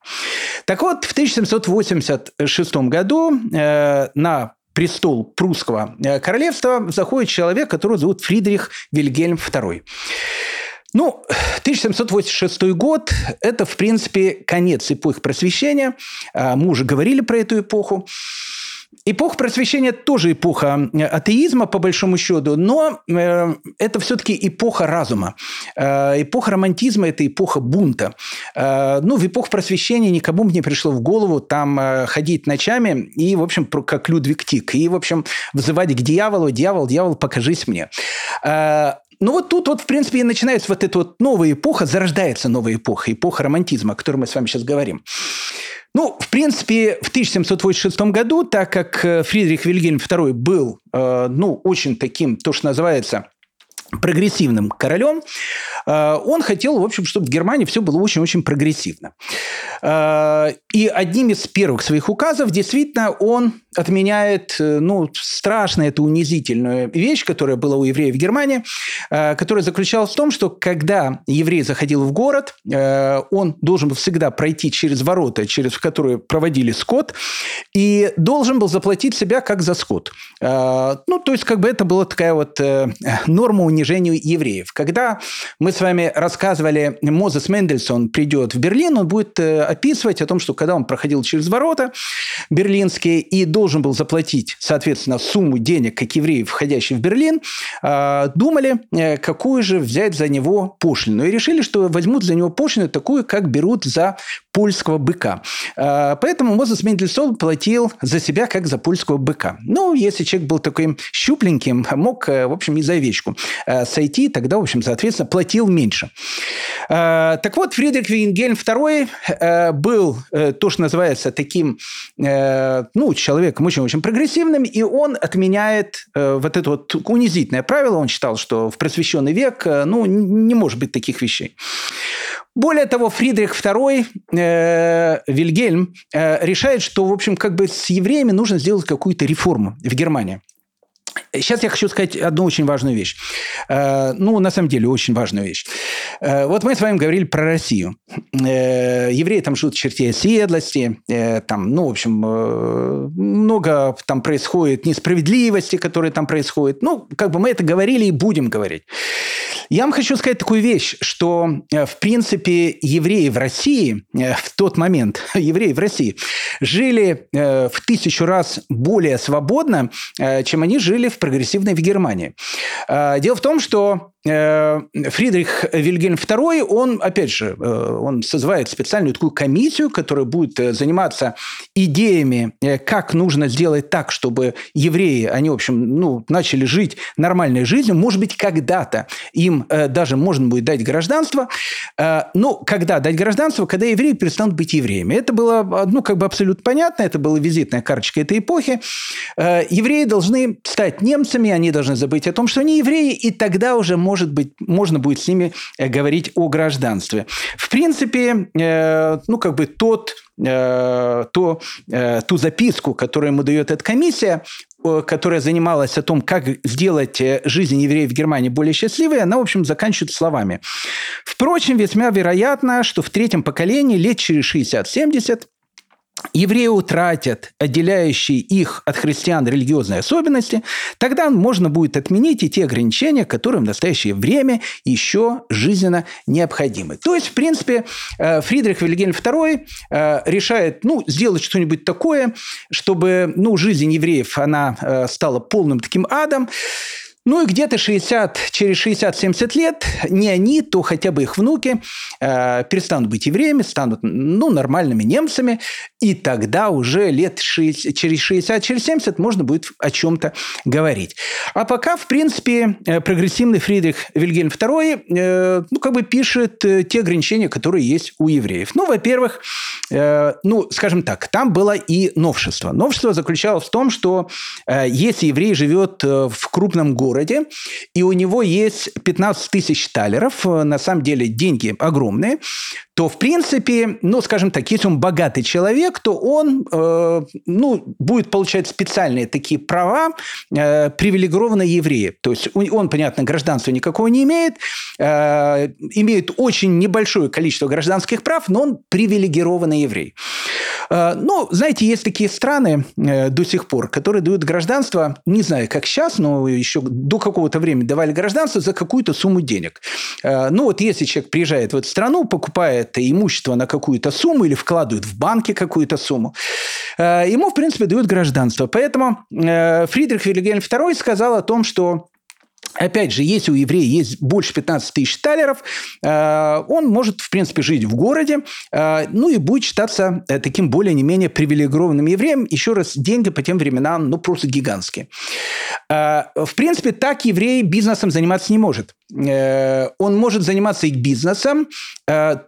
Так вот, в 1786 году э, на престол прусского э, королевства заходит человек, которого зовут Фридрих Вильгельм II. Ну, 1786 год – это, в принципе, конец эпохи просвещения. А, мы уже говорили про эту эпоху. Эпоха просвещения тоже эпоха э, атеизма, по большому счету, но э, это все-таки эпоха разума. Э, эпоха романтизма – это эпоха бунта. Э, ну, в эпоху просвещения никому не пришло в голову там э, ходить ночами и, в общем, как Людвиг Тик, и, в общем, вызывать к дьяволу, дьявол, дьявол, покажись мне. Э, ну вот тут вот, в принципе, и начинается вот эта вот новая эпоха, зарождается новая эпоха, эпоха романтизма, о которой мы с вами сейчас говорим. Ну, в принципе, в 1786 году, так как э, Фридрих Вильгельм II был, э, ну, очень таким, то, что называется, прогрессивным королем, э, он хотел, в общем, чтобы в Германии все было очень-очень прогрессивно. Э, и одним из первых своих указов действительно он отменяет, э, ну, страшно эту унизительную вещь, которая была у евреев в Германии, которая заключалась в том, что когда еврей заходил в город, он должен был всегда пройти через ворота, через которые проводили скот, и должен был заплатить себя как за скот. Ну, то есть, как бы это была такая вот норма унижения унижению евреев. Когда мы с вами рассказывали, Мозес Мендельсон придет в Берлин, он будет э, описывать о том, что когда он проходил через ворота берлинские и должен был заплатить, соответственно, сумму денег, как евреи, входящие в Берлин, э, думали, э, какую же взять за него пошлину. И решили, что возьмут за него пошлину такую, как берут за польского быка. Поэтому Мозес Мендельсон платил за себя, как за польского быка. Ну, если человек был таким щупленьким, мог, в общем, и за овечку Э, сойти, тогда, в общем, соответственно, платил меньше. Э, так вот, Фридрих Вингельм II э, был то, что называется таким, ну, человеком очень-очень прогрессивным, и он отменяет вот это вот унизительное правило. Он считал, что в просвещенный век, ну, не может быть таких вещей. Более того, Фридрих II, э, Вильгельм, э, решает, что, в общем, как бы с евреями нужно сделать какую-то реформу в Германии. Сейчас я хочу сказать одну очень важную вещь. Э, ну, на самом деле, очень важную вещь. Э, вот мы с вами говорили про Россию. Э, евреи там живут в черте оседлости. Там, ну, в общем, много там происходит несправедливости, которые там происходят. Ну, как бы мы это говорили и будем говорить. Я вам хочу сказать такую вещь, что, в принципе, евреи в России в тот момент, <laughs> евреи в России, жили в тысячу раз более свободно, чем они жили в прогрессивной в Германии. Дело в том, что Э, Фридрих Вильгельм II, он, опять же, э, он созывает специальную такую комиссию, которая будет э, заниматься идеями, как нужно сделать так, чтобы евреи, они, в общем, ну, начали жить нормальной жизнью. Может быть, когда-то им даже можно будет дать гражданство. Но когда дать гражданство? Когда евреи перестанут быть евреями. Это было, ну, как бы абсолютно понятно, это была визитная карточка этой эпохи. Евреи должны стать немцами, они должны забыть о том, что они евреи, и тогда уже можно может быть, можно будет с ними э, говорить о гражданстве. В принципе, э, ну, как бы тот э, то, ту записку, которую ему дает эта комиссия, которая занималась о том, как сделать жизнь евреев в Германии более счастливой, она, в общем, заканчивает словами. Впрочем, весьма вероятно, что в третьем поколении, лет через 60-70, евреи утратят отделяющие их от христиан религиозные особенности, тогда можно будет отменить и те ограничения, которые в настоящее время еще жизненно необходимы. То есть, в принципе, э, Фридрих Вильгельм II э, решает ну, сделать что-нибудь такое, чтобы ну, жизнь евреев она э, стала полным таким адом, ну и где-то 60, через 60-70 лет не они, то хотя бы их внуки э, перестанут быть евреями, станут ну, нормальными немцами, и тогда уже лет 6, через 60, через 70 можно будет о чем-то говорить. А пока, в принципе, э, прогрессивный Фридрих Вильгельм II э, ну, как бы пишет э, те ограничения, которые есть у евреев. Ну, во-первых, э, ну, скажем так, там было и новшество. Новшество заключалось в том, что э, если еврей живет э, в крупном городе, городе, и у него есть 15 тысяч талеров, э, на самом деле деньги огромные, то, в принципе, ну, скажем так, если он богатый человек, то он, э, ну, будет получать специальные такие права э, привилегированные евреи. То есть он, понятно, гражданства никакого не имеет, э, имеет очень небольшое количество гражданских прав, но он привилегированный еврей. Э, ну, знаете, есть такие страны э, до сих пор, которые дают гражданство, не знаю, как сейчас, но еще до какого-то времени давали гражданство за какую-то сумму денег. Э, ну, вот если человек приезжает в эту страну, покупает это имущество на какую-то сумму или вкладывают в банке какую-то сумму, э, ему, в принципе, дают гражданство. Поэтому э, Фридрих Вильгельм II сказал о том, что Опять же, если у еврея есть больше 15 тысяч талеров, э, он может, в принципе, жить в городе, э, ну и будет считаться э, таким более не менее привилегированным евреем. Еще раз, деньги по тем временам, ну, просто гигантские. В принципе, так еврей бизнесом заниматься не может. Он может заниматься их бизнесом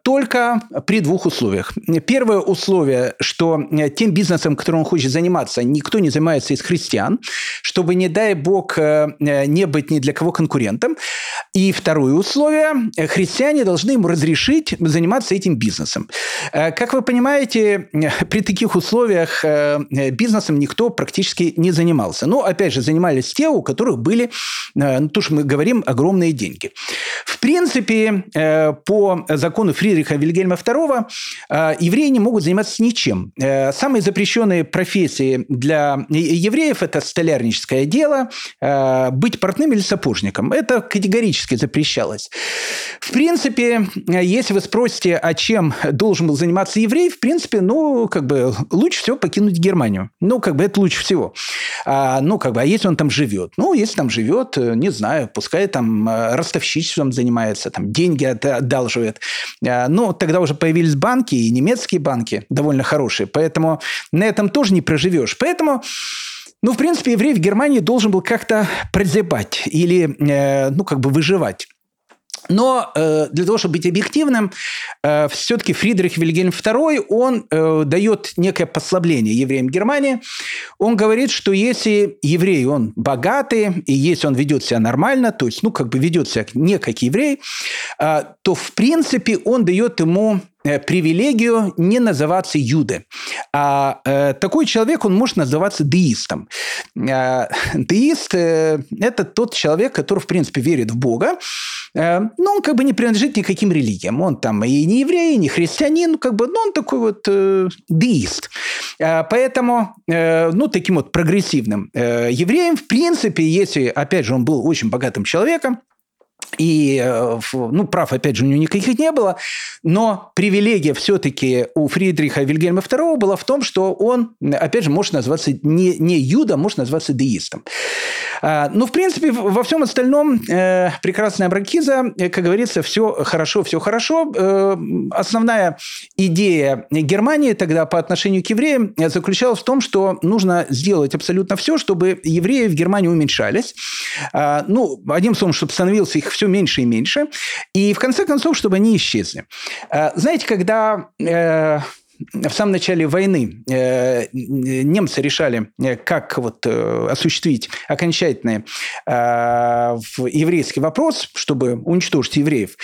только при двух условиях. Первое условие, что тем бизнесом, которым он хочет заниматься, никто не занимается из христиан, чтобы, не дай бог, не быть ни для кого конкурентом. И второе условие – христиане должны ему разрешить заниматься этим бизнесом. Э, как вы понимаете, при таких условиях э, бизнесом никто практически не занимался. Но, опять же, занимались те, у которых были, э, ну, то, что мы говорим, огромные деньги. В принципе, по закону Фридриха Вильгельма II евреи не могут заниматься ничем. Самые запрещенные профессии для евреев – это столярническое дело, быть портным или сапожником сапожником. Это категорически запрещалось. В принципе, если вы спросите, а чем должен был заниматься еврей, в принципе, ну, как бы лучше всего покинуть Германию. Ну, как бы это лучше всего. А, ну, как бы, а если он там живет? Ну, если там живет, не знаю, пускай там э, ростовщичеством занимается, там деньги одалживает. А, ну, тогда уже появились банки, и немецкие банки довольно хорошие, поэтому на этом тоже не проживешь. Поэтому ну, в принципе, еврей в Германии должен был как-то прозябать или, э, ну, как бы выживать. Но э, для того, чтобы быть объективным, э, все-таки Фридрих Вильгельм II, он э, дает некое послабление евреям Германии. Он говорит, что если еврей, он богатый, и если он ведет себя нормально, то есть, ну, как бы ведет себя не как еврей, э, то, в принципе, он дает ему привилегию не называться юды. А такой человек, он может называться деистом. Деист – это тот человек, который, в принципе, верит в Бога, но он как бы не принадлежит никаким религиям. Он там и не еврей, и не христианин, как бы, но он такой вот деист. Поэтому, ну, таким вот прогрессивным евреем, в принципе, если, опять же, он был очень богатым человеком, и, э, ну, прав, опять же, у него никаких не было. Но привилегия все-таки у Фридриха Вильгельма II была в том, что он, опять же, может называться не, не юдом, может называться деистом. А, ну, в принципе, во всем остальном э, прекрасная Бракиза, э, как говорится, все хорошо, все хорошо. Основная идея Германии тогда по отношению к евреям заключалась в том, что нужно сделать абсолютно все, чтобы евреи в Германии уменьшались. А, ну, одним словом, чтобы становился их все меньше и меньше. И в конце концов, чтобы они исчезли. А, знаете, когда в самом начале войны э, немцы решали, э, как вот э, осуществить окончательный еврейский вопрос, чтобы уничтожить евреев,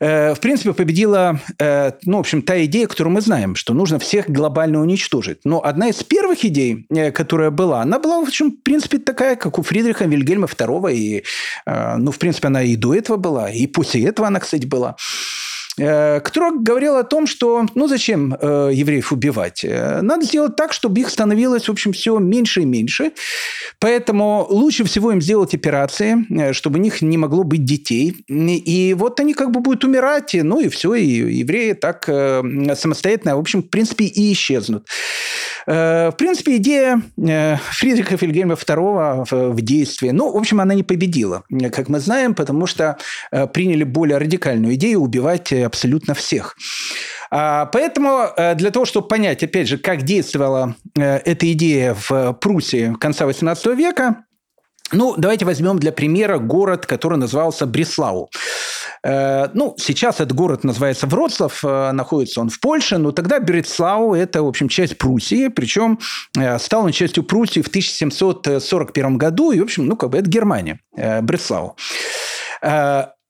в принципе, победила, ну, в общем, та идея, которую мы знаем, что нужно всех глобально уничтожить. Но одна из первых идей, которая была, она была, в общем, в принципе, такая, как у Фридриха Вильгельма II, и, ну, в принципе, она и до этого была, и после этого она, кстати, была. Э, который говорил о том, что ну зачем э, евреев убивать? Э, надо сделать так, чтобы их становилось, в общем, все меньше и меньше. Поэтому лучше всего им сделать операции, э, чтобы у них не могло быть детей. И вот они как бы будут умирать, ну и все, и евреи так э, самостоятельно, в общем, в принципе, и исчезнут. Э, в принципе, идея э, Фридриха Фельгельма II в действии, ну, в общем, она не победила, как мы знаем, потому что э, приняли более радикальную идею убивать абсолютно всех. А, поэтому для того, чтобы понять, опять же, как действовала эта идея в Пруссии конца XVIII века, ну, давайте возьмем для примера город, который назывался Бреслау. Э, ну, сейчас этот город называется Вроцлав, э, находится он в Польше, но тогда Бреслау – это, в общем, часть Пруссии, причем э, стал он частью Пруссии в 1741 году, и, в общем, ну, как бы это Германия, Бреслау.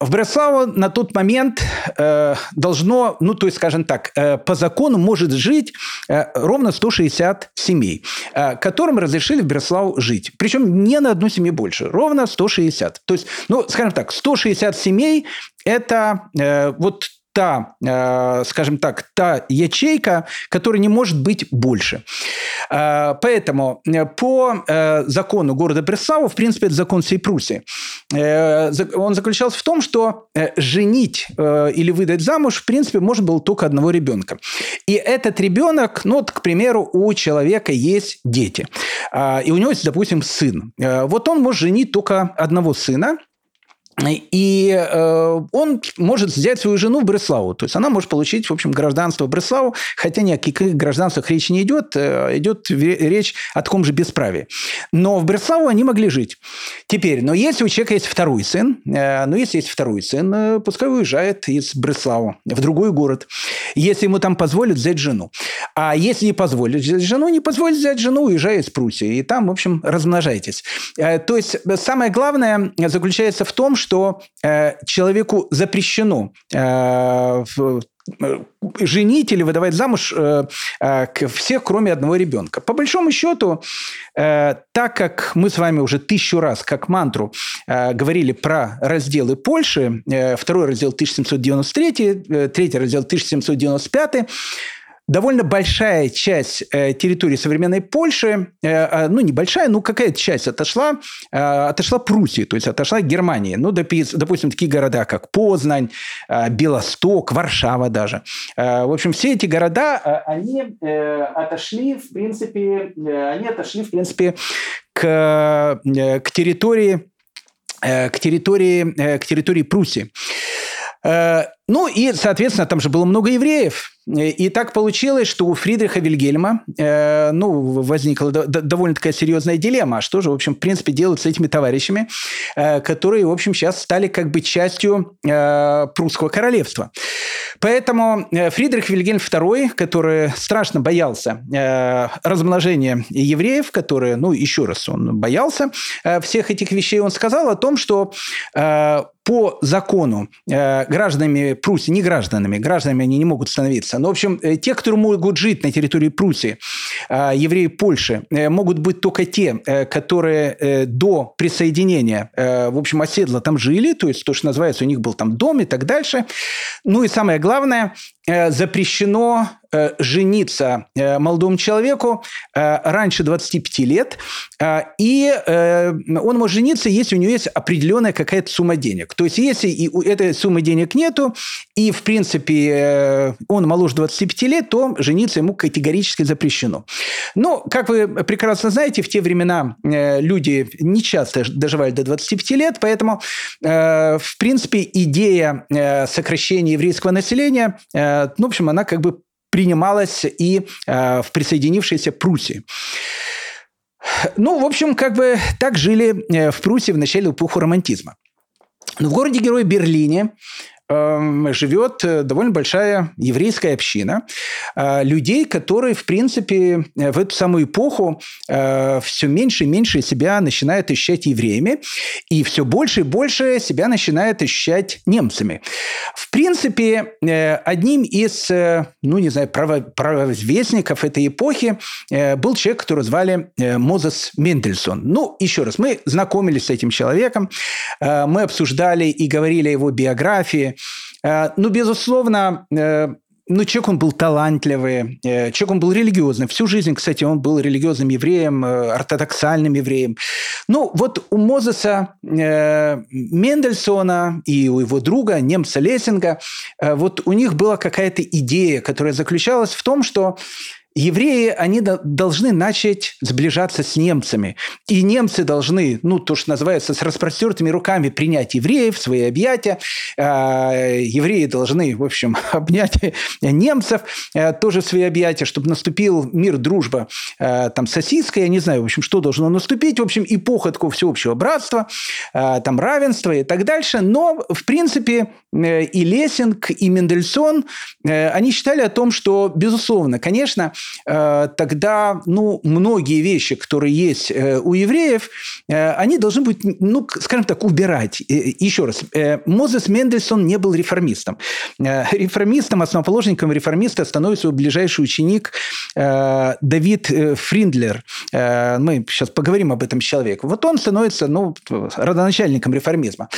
В Бреславу на тот момент э, должно, ну, то есть, скажем так, э, по закону может жить э, ровно 160 семей, э, которым разрешили в Бреславу жить. Причем не на одну семью больше, ровно 160. То есть, ну, скажем так, 160 семей – это э, вот та, э, скажем так, та ячейка, которая не может быть больше. Э, поэтому э, по закону города Бреслау, в принципе, это закон всей Пруссии, он заключался в том, что женить или выдать замуж, в принципе, можно было только одного ребенка. И этот ребенок, ну, вот, к примеру, у человека есть дети, и у него есть, допустим, сын. Вот он может женить только одного сына, и э, он может взять свою жену в Бреславу. То есть она может получить, в общем, гражданство Бреславу, хотя ни о каких гражданствах речи не идет. Э, идет речь о таком же бесправии. Но в Бреславу они могли жить. Теперь, но если у человека есть второй сын, э, ну, если есть второй сын, э, пускай уезжает из Бреславу в другой город. Если ему там позволят взять жену. А если не позволят взять жену, не позволят взять жену, уезжай из Пруссии. И там, в общем, размножайтесь. Э, то есть самое главное заключается в том, что э, человеку запрещено э, э, женить или выдавать замуж э, э, всех, кроме одного ребенка. По большому счету, э, так как мы с вами уже тысячу раз, как мантру, э, говорили про разделы Польши, э, второй раздел 1793, э, третий раздел 1795, довольно большая часть э, территории современной Польши, э, а, ну, небольшая, ну, какая-то часть отошла, э, отошла Пруссии, то есть отошла Германии. Ну, допустим, такие города, как Познань, э, Белосток, Варшава даже. Э, в общем, все эти города, э, они э, отошли, в принципе, э, они отошли, в принципе, к, э, к территории э, к территории, э, к территории Пруссии. Ну и, соответственно, там же было много евреев. И так получилось, что у Фридриха Вильгельма э, ну, возникла довольно такая серьезная дилемма. А что же, в общем, в принципе, делать с этими товарищами, э, которые, в общем, сейчас стали как бы частью э, прусского королевства. Поэтому э, Фридрих Вильгельм II, который страшно боялся э, размножения евреев, которые, ну, еще раз, он боялся э, всех этих вещей, он сказал о том, что э, по закону э, гражданами Пруссии, не гражданами, гражданами они не могут становиться, но, в общем, те, которые могут жить на территории Пруссии, евреи Польши, могут быть только те, которые до присоединения, в общем, оседло там жили, то есть то, что называется, у них был там дом и так дальше. Ну и самое главное, запрещено Э, жениться э, молодому человеку э, раньше 25 лет, и он может жениться, если у него есть определенная какая-то сумма денег. То есть, если и у этой суммы денег нету, и, в принципе, он моложе 25 лет, то жениться ему категорически запрещено. Но, как вы прекрасно знаете, в те времена люди не часто доживали до 25 лет, поэтому, в принципе, идея сокращения еврейского населения, ну, в общем, она как бы принималась и э, в присоединившейся Пруссии. Ну, в общем, как бы так жили э, в Пруссии в начале эпохи романтизма. Но в городе-герой Берлине живет э, довольно большая еврейская община э, людей, которые, в принципе, э, в эту самую эпоху все меньше и меньше себя начинают ощущать евреями, и все больше и больше себя начинают ощущать немцами. В принципе, одним из, ну, не знаю, правоизвестников этой эпохи был человек, которого звали Мозес Мендельсон. Ну, еще раз, мы знакомились с этим человеком, мы обсуждали и говорили о его биографии, ну, безусловно, э, ну, человек он был талантливый, э, человек он был религиозный. Всю жизнь, кстати, он был религиозным евреем, ортодоксальным евреем. Ну, вот у Мозеса Мендельсона и у его друга, немца Лессинга, вот у них была какая-то идея, которая заключалась в том, что евреи, они должны начать сближаться с немцами. И немцы должны, ну, то, что называется, с распростертыми руками принять евреев в свои объятия. А, евреи должны, в общем, <laughs> обнять немцев э, тоже в свои объятия, чтобы наступил мир, дружба, э, там, сосиска, я не знаю, в общем, что должно наступить. В общем, эпоха такого всеобщего братства, э, там, равенства и так дальше. Но, в принципе, и Лессинг, и Мендельсон, они считали о том, что, безусловно, конечно, тогда ну, многие вещи, которые есть э, у евреев, э, они должны быть, ну, скажем так, убирать. Еще раз, Мозес Мендельсон не был реформистом. Реформистом, основоположником реформиста становится его ближайший ученик Давид Фриндлер. Мы сейчас поговорим об этом человеке. Вот он становится ну, родоначальником реформизма.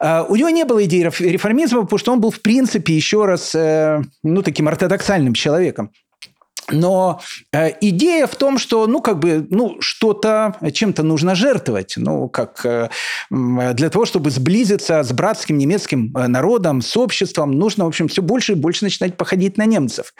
У него не было идеи реформизма, потому что он был, в принципе, еще раз, ну, таким ортодоксальным человеком. Но э, идея в том, что, ну, как бы, ну, что-то, чем-то нужно жертвовать, ну, как э, для того, чтобы сблизиться с братским немецким э, народом, с обществом, нужно, в общем, все больше и больше начинать походить на немцев.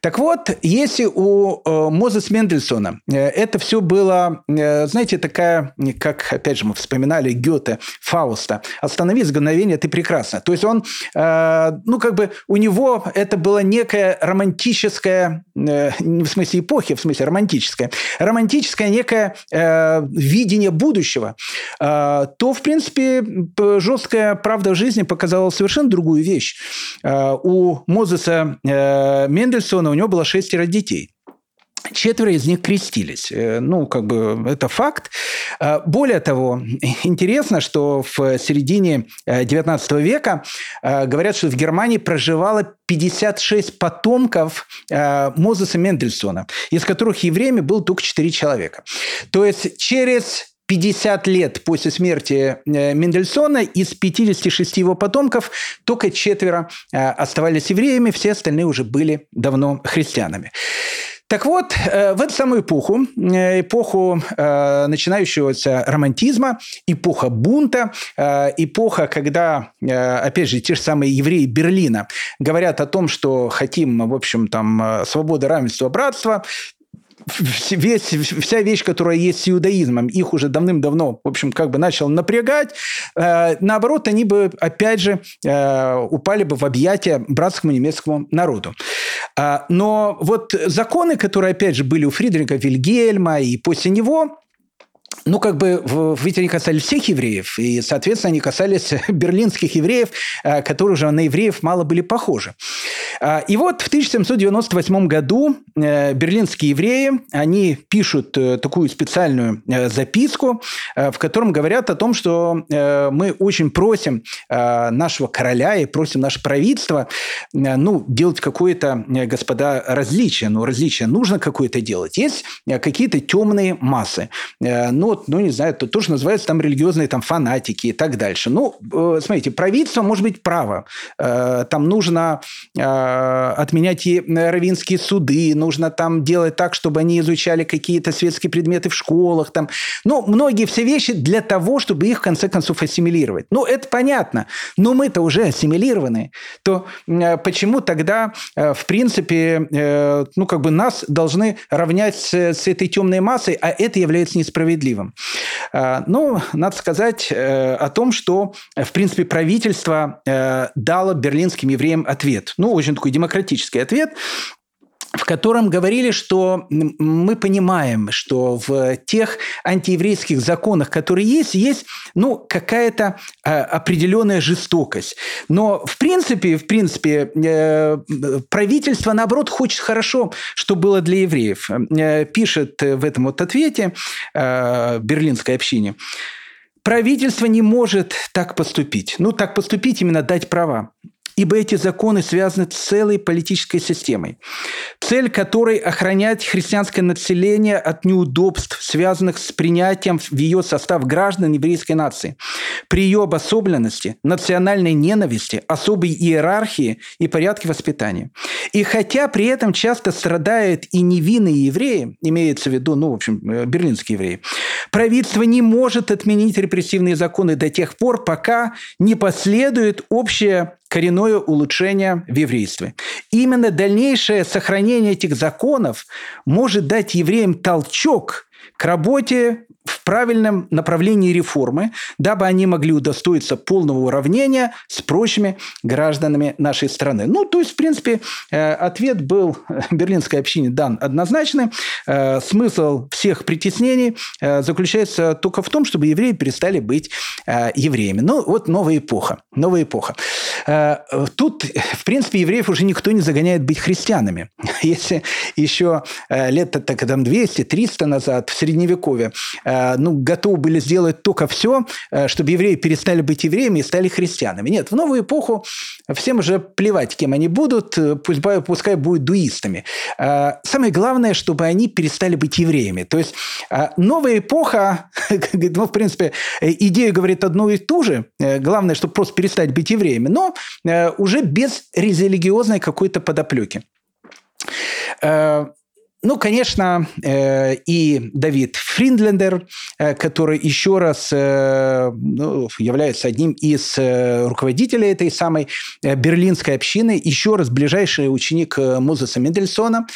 Так вот, если у Мозес Мендельсона это все было, знаете, такая, как, опять же, мы вспоминали Гёте, Фауста, «Остановись, мгновение, ты прекрасна». То есть он, ну, как бы у него это было некое романтическое в смысле эпохи, в смысле романтическое, романтическое некое э, видение будущего, э, то, в принципе, жесткая правда жизни показала совершенно другую вещь. Э, у Мозеса э, Мендельсона у него было шестеро детей. Четверо из них крестились. Э, ну, как бы это факт. Э, более того, интересно, что в середине XIX э, века говорят, что в Германии проживало 56 потомков Мозеса Мендельсона, из которых евреями было только 4 человека. То есть через 50 лет после смерти Мендельсона из 56 его потомков только четверо оставались евреями, все остальные уже были давно христианами. Так вот, э, в эту самую эпоху, э, эпоху э, начинающегося романтизма, эпоха бунта, эпоха, когда, опять же, те же самые евреи Берлина говорят о том, что хотим, в общем, там, свободы, равенства, братства, весь, вся вещь, которая есть с иудаизмом, их уже давным-давно, в общем, как бы начал напрягать. Э, наоборот, они бы, опять же, э, упали бы в объятия братскому немецкому народу. Э, но вот законы, которые, опять же, были у Фридриха Вильгельма и после него, ну, как бы, ведь они касались всех евреев, и, соответственно, они касались <laughs> берлинских евреев, которые уже на евреев мало были похожи. И вот в 1798 году берлинские евреи, они пишут такую специальную записку, в котором говорят о том, что мы очень просим нашего короля и просим наше правительство ну, делать какое-то, господа, различие. Ну, различие нужно какое-то делать. Есть какие-то темные массы. Ну, ну не знаю, то, то, что называется там религиозные там, фанатики и так дальше. Ну, смотрите, правительство может быть право. Там нужно отменять равинские суды, нужно там делать так, чтобы они изучали какие-то светские предметы в школах. Там. Ну, многие все вещи для того, чтобы их, в конце концов, ассимилировать. Ну, это понятно. Но мы-то уже ассимилированы. То почему тогда, в принципе, ну, как бы нас должны равнять с, с этой темной массой, а это является несправедливым? Ну, надо сказать э, о том, что, в принципе, правительство э, дало берлинским евреям ответ. Ну, очень такой демократический ответ в котором говорили, что мы понимаем, что в тех антиеврейских законах, которые есть, есть ну, какая-то э, определенная жестокость. Но в принципе, в принципе э, правительство, наоборот, хочет хорошо, что было для евреев. Э, пишет в этом вот ответе э, берлинской общине. Правительство не может так поступить. Ну, так поступить, именно дать права ибо эти законы связаны с целой политической системой, цель которой – охранять христианское население от неудобств, связанных с принятием в ее состав граждан еврейской нации, при ее обособленности, национальной ненависти, особой иерархии и порядке воспитания. И хотя при этом часто страдают и невинные евреи, имеется в виду, ну, в общем, э, берлинские евреи, правительство не может отменить репрессивные законы до тех пор, пока не последует общее коренное улучшение в еврействе. Именно дальнейшее сохранение этих законов может дать евреям толчок к работе в правильном направлении реформы, дабы они могли удостоиться полного уравнения с прочими гражданами нашей страны. Ну, то есть, в принципе, э, ответ был берлинской общине дан однозначный. Э, смысл всех притеснений э, заключается только в том, чтобы евреи перестали быть евреями. Ну, вот новая эпоха. Новая эпоха. Тут, в принципе, евреев уже никто не загоняет быть христианами. <laughs> Если еще лет так, там, 200-300 назад, в Средневековье, Э, ну, готовы были сделать только все, э, чтобы евреи перестали быть евреями и стали христианами. Нет, в новую эпоху всем уже плевать, кем они будут, э, пусть, пускай будут дуистами. Самое главное, чтобы они перестали быть евреями. То есть новая эпоха, <laughs> ну, в принципе, идея говорит одну и ту же. Главное, чтобы просто перестать быть евреями, но уже без религиозной какой-то подоплеки. Ну, конечно, э, и Давид Фриндлендер, э, который еще раз э, ну, является одним из руководителей этой самой берлинской общины, еще раз ближайший ученик Мозеса Мендельсона.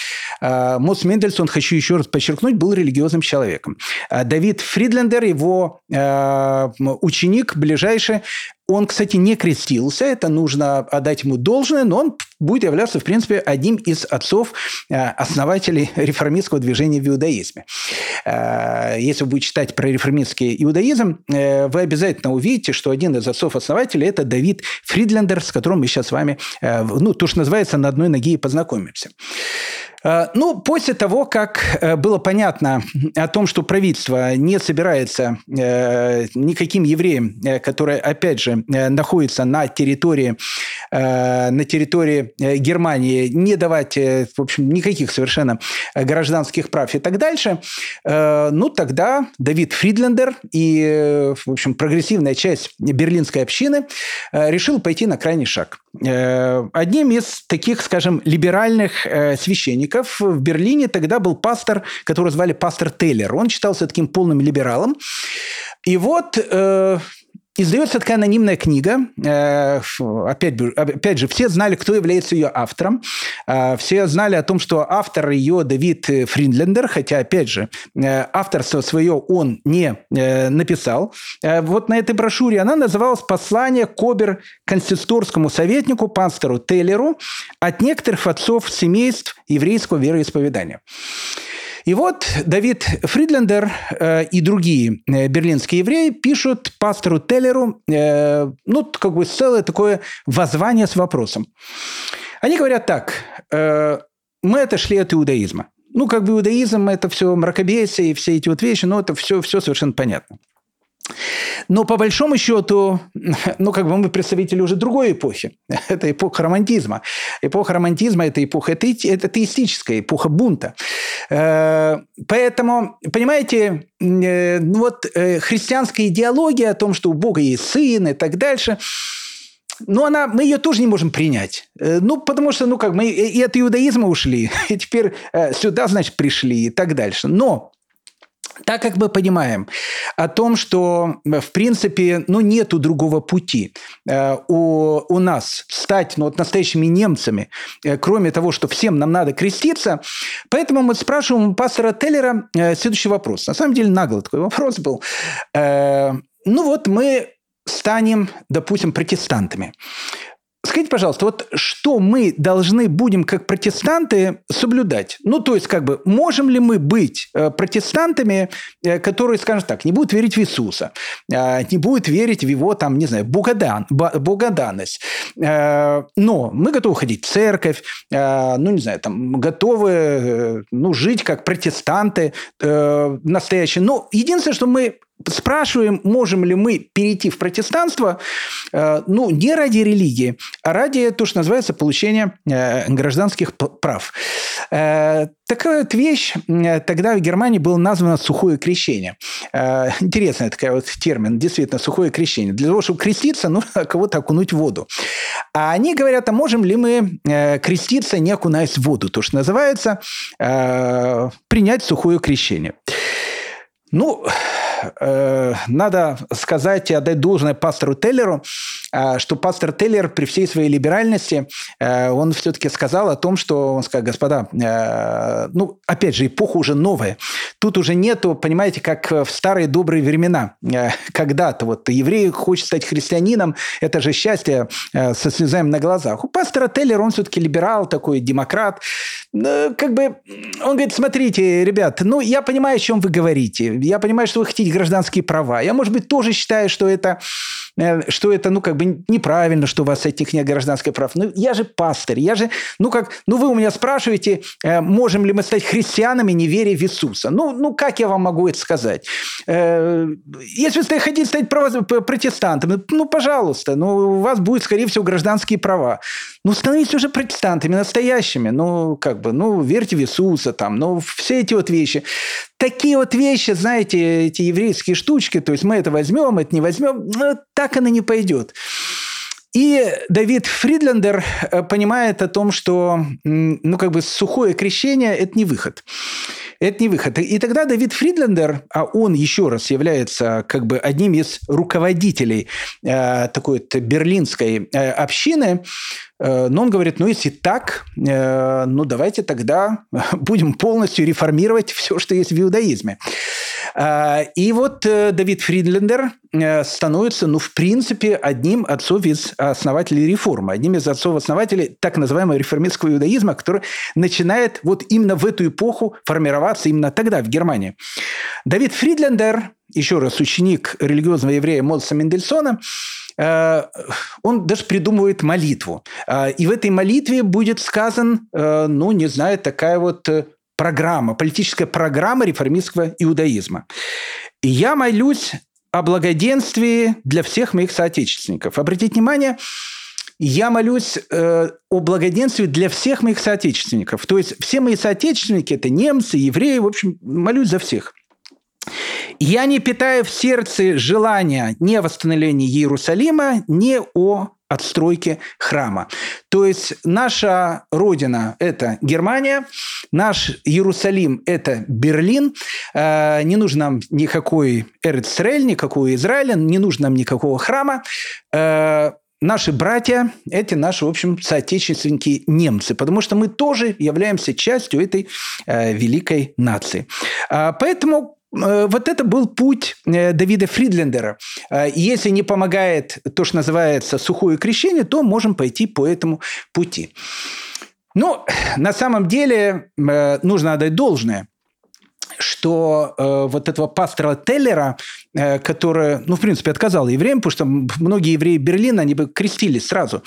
Мозес Мендельсон, хочу еще раз подчеркнуть, был религиозным человеком. Давид Фридлендер, его ученик ближайший, он, кстати, не крестился, это нужно отдать ему должное, но он будет являться, в принципе, одним из отцов, э, основателей реформистского движения в иудаизме. Э, если вы будете читать про реформистский иудаизм, э, вы обязательно увидите, что один из отцов-основателей – это Давид Фридлендер, с которым мы сейчас с вами, ну, то, что называется, на одной ноге и познакомимся. Э, ну, после того, как э, было понятно о том, что правительство не собирается э, никаким евреем, которые, опять же, находятся на территории, на территории Германии, не давать, в общем, никаких совершенно гражданских прав и так дальше, ну, тогда Давид Фридлендер и, в общем, прогрессивная часть берлинской общины решил пойти на крайний шаг. Одним из таких, скажем, либеральных священников в Берлине тогда был пастор, которого звали пастор Тейлер. Он считался таким полным либералом. И вот э, Издается такая анонимная книга. Э, опять, опять же, все знали, кто является ее автором. Э, все знали о том, что автор ее Давид Фриндлендер, хотя, опять же, э, авторство свое он не написал. Вот на этой брошюре она называлась «Послание к обер консисторскому советнику, пастору Тейлеру от некоторых отцов семейств еврейского вероисповедания». И вот Давид Фридлендер э, и другие э, берлинские евреи пишут пастору Теллеру, э, ну, как бы целое такое воззвание с вопросом. Они говорят так, мы отошли от иудаизма. Ну, как бы иудаизм – это все мракобесие и все эти вот вещи, но это все, все совершенно понятно. Но по большому счету, <laughs> ну, как бы мы представители уже другой эпохи. <laughs> Это эпоха романтизма. Эпоха романтизма – это эпоха, это, это теистическая эпоха бунта. Э, поэтому, понимаете, э, ну вот э, христианская идеология о том, что у Бога есть сын и так дальше – но она, мы ее тоже не можем принять. Ну, потому что, ну, как мы и от иудаизма ушли, <laughs> и теперь сюда, значит, пришли и так дальше. Но так как мы понимаем о том, что, в принципе, ну, нету другого пути э, у, у нас стать ну, вот, настоящими немцами, э, кроме того, что всем нам надо креститься, поэтому мы спрашиваем у пастора Теллера э, следующий вопрос. На самом деле нагло такой <laughs> вопрос был. Ну вот мы станем, допустим, протестантами. Скажите, пожалуйста, вот что мы должны будем как протестанты соблюдать? Ну, то есть, как бы, можем ли мы быть э, протестантами, э, которые, скажем так, не будут верить в Иисуса, э, не будут верить в его, там, не знаю, богодан, богоданность, но мы готовы ходить в церковь, ну, не знаю, там, готовы, ну, жить как протестанты настоящие. Но единственное, что мы спрашиваем, можем ли мы перейти в протестанство, э, ну, не ради религии, а ради то, что называется получения э, гражданских прав. Э, такая вот вещь тогда в Германии было названо сухое крещение. Интересный такой вот термин, действительно, сухое крещение. Для того, чтобы креститься, нужно <laughs> кого-то окунуть в воду. А они говорят, а можем ли мы креститься, не окунаясь в воду? То, что называется принять сухое крещение. Ну, э, надо сказать и отдать должное пастору Теллеру, э, что пастор Теллер при всей своей либеральности, э, он все-таки сказал о том, что, он сказал, господа, ну, опять же, эпоха уже новая. Тут уже нету, понимаете, как в старые добрые времена. Когда-то вот еврей хочет стать христианином, это же счастье со слезами на глазах. У пастора Теллера он все-таки либерал, такой демократ. Э, как бы он говорит, смотрите, ребят, ну, я понимаю, о чем вы говорите. Я понимаю, что вы хотите гражданские права. Я, может быть, тоже считаю, что это, что это ну, как бы неправильно, что у вас этих нет гражданских прав. Ну, я же пастырь, я же, ну, как, ну, вы у меня спрашиваете, э, можем ли мы стать христианами, не веря в Иисуса. Ну, ну, как я вам могу это сказать? Если вы хотите стать протестантом, ну, пожалуйста, ну, у вас будет, скорее всего, гражданские права. Ну, становитесь уже протестантами настоящими. Ну, как бы, ну, верьте в Иисуса, там, ну, все эти вот вещи. Такие вот вещи, знаете, эти еврейские штучки, то есть мы это возьмем, это не возьмем, ну, так оно не пойдет. И Давид Фридлендер э, понимает о том, что ну, как бы сухое крещение – это не выход. Это не выход. И тогда Давид Фридлендер, а он еще раз является как бы одним из руководителей э, такой вот берлинской э, общины, э, но он говорит, ну если так, э, ну давайте тогда <laughs> будем полностью реформировать все, что есть в иудаизме. Э, и вот э, Давид Фридлендер э, становится, ну, в принципе, одним отцов из основателей реформы, одним из отцов-основателей так называемого реформистского иудаизма, который начинает вот именно в эту эпоху формировать формироваться именно тогда, в Германии. Давид Фридлендер, еще раз ученик религиозного еврея Молса Мендельсона, он даже придумывает молитву. И в этой молитве будет сказан, ну, не знаю, такая вот программа, политическая программа реформистского иудаизма. И я молюсь о благоденствии для всех моих соотечественников. Обратите внимание, я молюсь э, о благоденствии для всех моих соотечественников. То есть все мои соотечественники – это немцы, евреи, в общем, молюсь за всех. Я не питаю в сердце желания ни о восстановлении Иерусалима, ни о отстройке храма. То есть наша родина – это Германия, наш Иерусалим – это Берлин. Э, не нужно нам никакой Эрцрель, никакого Израиля, не нужно нам никакого храма. Э, наши братья – это наши, в общем, соотечественники немцы, потому что мы тоже являемся частью этой э, великой нации. А, поэтому вот это был путь э, Давида Фридлендера. Э, если не помогает то, что называется сухое крещение, то можем пойти по этому пути. Ну, на самом деле, нужно отдать должное – что э, вот этого пастора Теллера которая, ну, в принципе, отказала евреям, потому что многие евреи Берлина, они бы крестились сразу.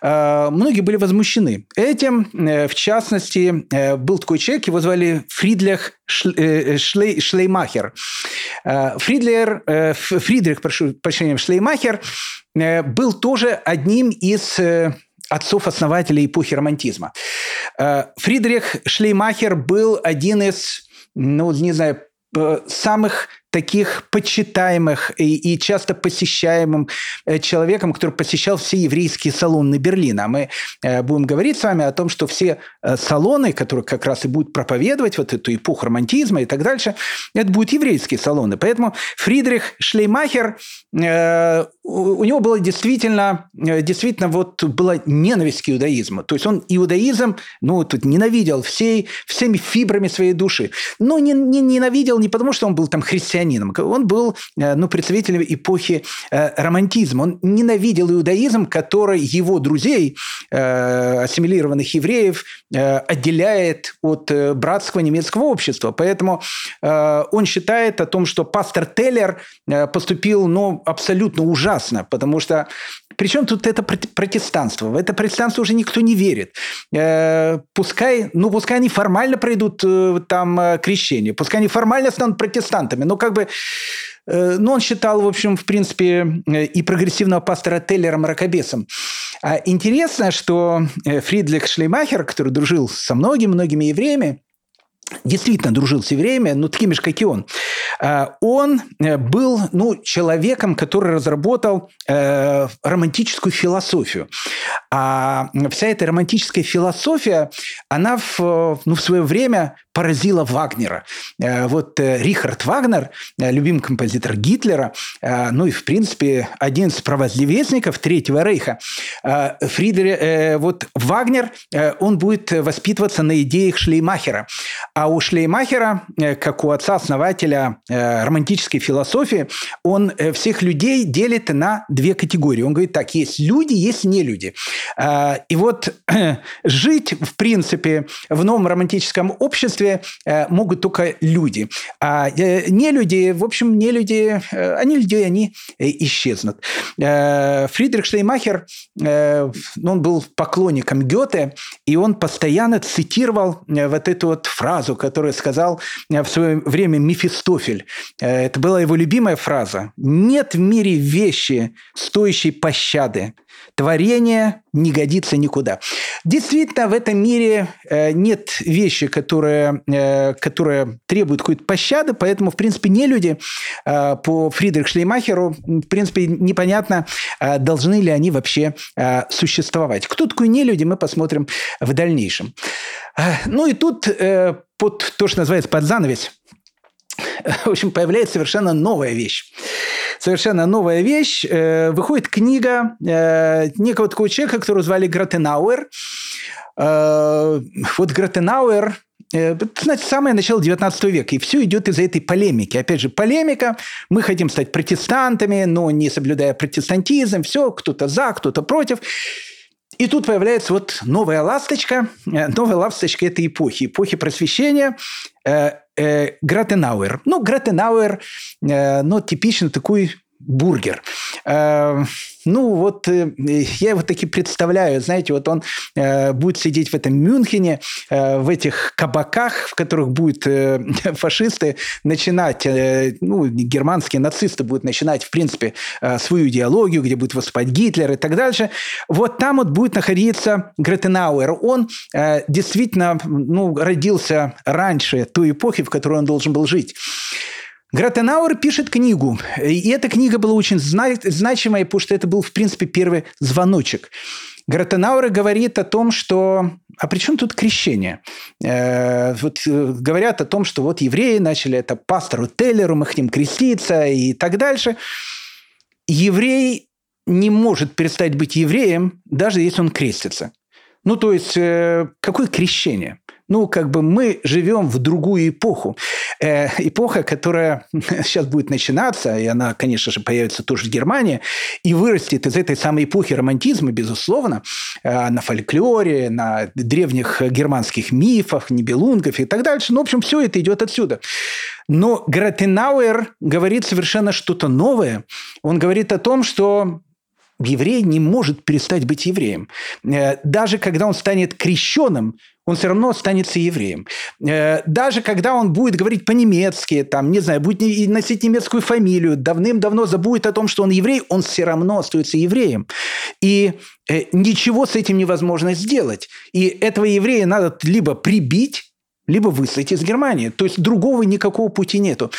Многие были возмущены этим. В частности, был такой человек, его звали Фридлих Шлей, Шлеймахер. Фридлер, Фридрих, прошу прощения, Шлеймахер был тоже одним из отцов-основателей эпохи романтизма. Э, Фридрих Шлеймахер был один из, ну, не знаю, самых таких почитаемых и, и часто посещаемым э, человеком, который посещал все еврейские салоны Берлина. Мы э, будем говорить с вами о том, что все э, салоны, которые как раз и будут проповедовать вот эту эпоху романтизма и так дальше, это будут еврейские салоны. Поэтому Фридрих Шлеймахер, у него было действительно, действительно вот была ненависть к иудаизму. То есть он иудаизм, ну, тут ненавидел всей, всеми фибрами своей души. Но не, не ненавидел не потому, что он был там христианином, христианином. Он был э, ну, представителем эпохи э, романтизма. Он ненавидел иудаизм, который его друзей, э, ассимилированных евреев, отделяет от братского немецкого общества. Поэтому он считает о том, что пастор Теллер поступил ну, абсолютно ужасно, потому что причем тут это протестанство? В это протестанство уже никто не верит. Пускай, ну, пускай они формально пройдут там крещение, пускай они формально станут протестантами, но как как бы э, ну, он считал, в общем, в принципе, э, и прогрессивного пастора Теллера мракобесом. А интересно, что э, Фридлих Шлеймахер, который дружил со многими-многими евреями, действительно дружил с евреями, но такими же, как и он. Он был ну, человеком, который разработал романтическую философию. А вся эта романтическая философия, она в, ну, в свое время поразила Вагнера. Э, вот э, Рихард Вагнер, э, любимый композитор Гитлера, ну и, в принципе, один из провозлевестников Третьего Рейха. Фридер, вот Вагнер, он будет воспитываться на идеях Шлеймахера. А у Шлеймахера, как у отца-основателя романтической философии, он всех людей делит на две категории. Он говорит так, есть люди, есть нелюди. И вот жить, в принципе, в новом романтическом обществе э, могут только люди. А э, не люди, в общем, не люди, э, они люди, они исчезнут. Фридрих Шлеймахер, он был поклонником Гёте, и он постоянно цитировал вот эту вот фразу, которую сказал в свое время Мефистофель. Это была его любимая фраза. «Нет в мире вещи, стоящей пощады, Творение не годится никуда. Действительно, в этом мире э, нет вещи, которые, э, которые требуют какой-то пощады, поэтому, в принципе, не люди э, по Фридриху Шлеймахеру, в принципе, непонятно, должны ли они вообще существовать. Кто такой не люди, мы посмотрим в дальнейшем. Ну и тут под то, что называется под занавес, <laughs> в общем, появляется совершенно новая вещь совершенно новая вещь. Э, выходит книга э, некого такого человека, которого звали Гратенауэр. Э, вот Гратенауэр значит, самое начало 19 века. И все идет из-за этой полемики. Опять же, полемика. Мы хотим стать протестантами, но не соблюдая протестантизм. Все, кто-то за, кто-то против. И тут появляется вот новая ласточка, новая ласточка этой эпохи, эпохи просвещения, э, Гратенауэр. Ну, Гратенауэр, э, ну, типично такой бургер. Э, ну, вот э, я его таки представляю, знаете, вот он э, будет сидеть в этом Мюнхене, э, в этих кабаках, в которых будут э, <laughs> фашисты начинать, э, ну, германские нацисты будут начинать, в принципе, э, свою идеологию, где будет выступать Гитлер и так дальше. Вот там вот будет находиться Гретенауэр. Он э, действительно, ну, родился раньше той эпохи, в которой он должен был жить. Гратенауэр пишет книгу, и эта книга была очень значимая, потому что это был, в принципе, первый звоночек. Гратенауэр говорит о том, что... А при чем тут крещение? Э, вот э, говорят о том, что вот евреи начали это пастору Теллеру, мы хотим креститься и так дальше. Еврей не может перестать быть евреем, даже если он крестится. Ну, то есть, э, какое крещение? Ну, как бы мы живем в другую эпоху. Э, эпоха, которая <laughs> сейчас будет начинаться, и она, конечно же, появится тоже в Германии, и вырастет из этой самой эпохи романтизма, безусловно, э, на фольклоре, на древних германских мифах, небелунгов и так дальше. Ну, в общем, все это идет отсюда. Но Гратенауэр говорит совершенно что-то новое. Он говорит о том, что еврей не может перестать быть евреем. Э, даже когда он станет крещенным, он все равно останется евреем. Э, даже когда он будет говорить по-немецки, там, не знаю, будет носить немецкую фамилию, давным-давно забудет о том, что он еврей, он все равно остается евреем. И э, ничего с этим невозможно сделать. И этого еврея надо либо прибить, либо выслать из Германии. То есть другого никакого пути нету.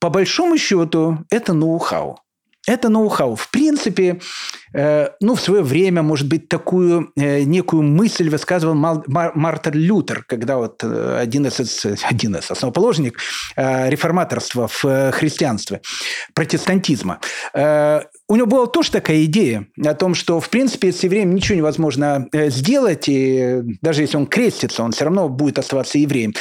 По большому счету, это ноу-хау. Это ноу-хау. В принципе, э, ну, в свое время, может быть, такую э, некую мысль высказывал Мал, Мар, Мартин Лютер, когда вот э, один из, один из основоположник э, реформаторства в э, христианстве, протестантизма. Э, у него была тоже такая идея о том, что, в принципе, с евреем ничего невозможно э, сделать, и даже если он крестится, он все равно будет оставаться евреем.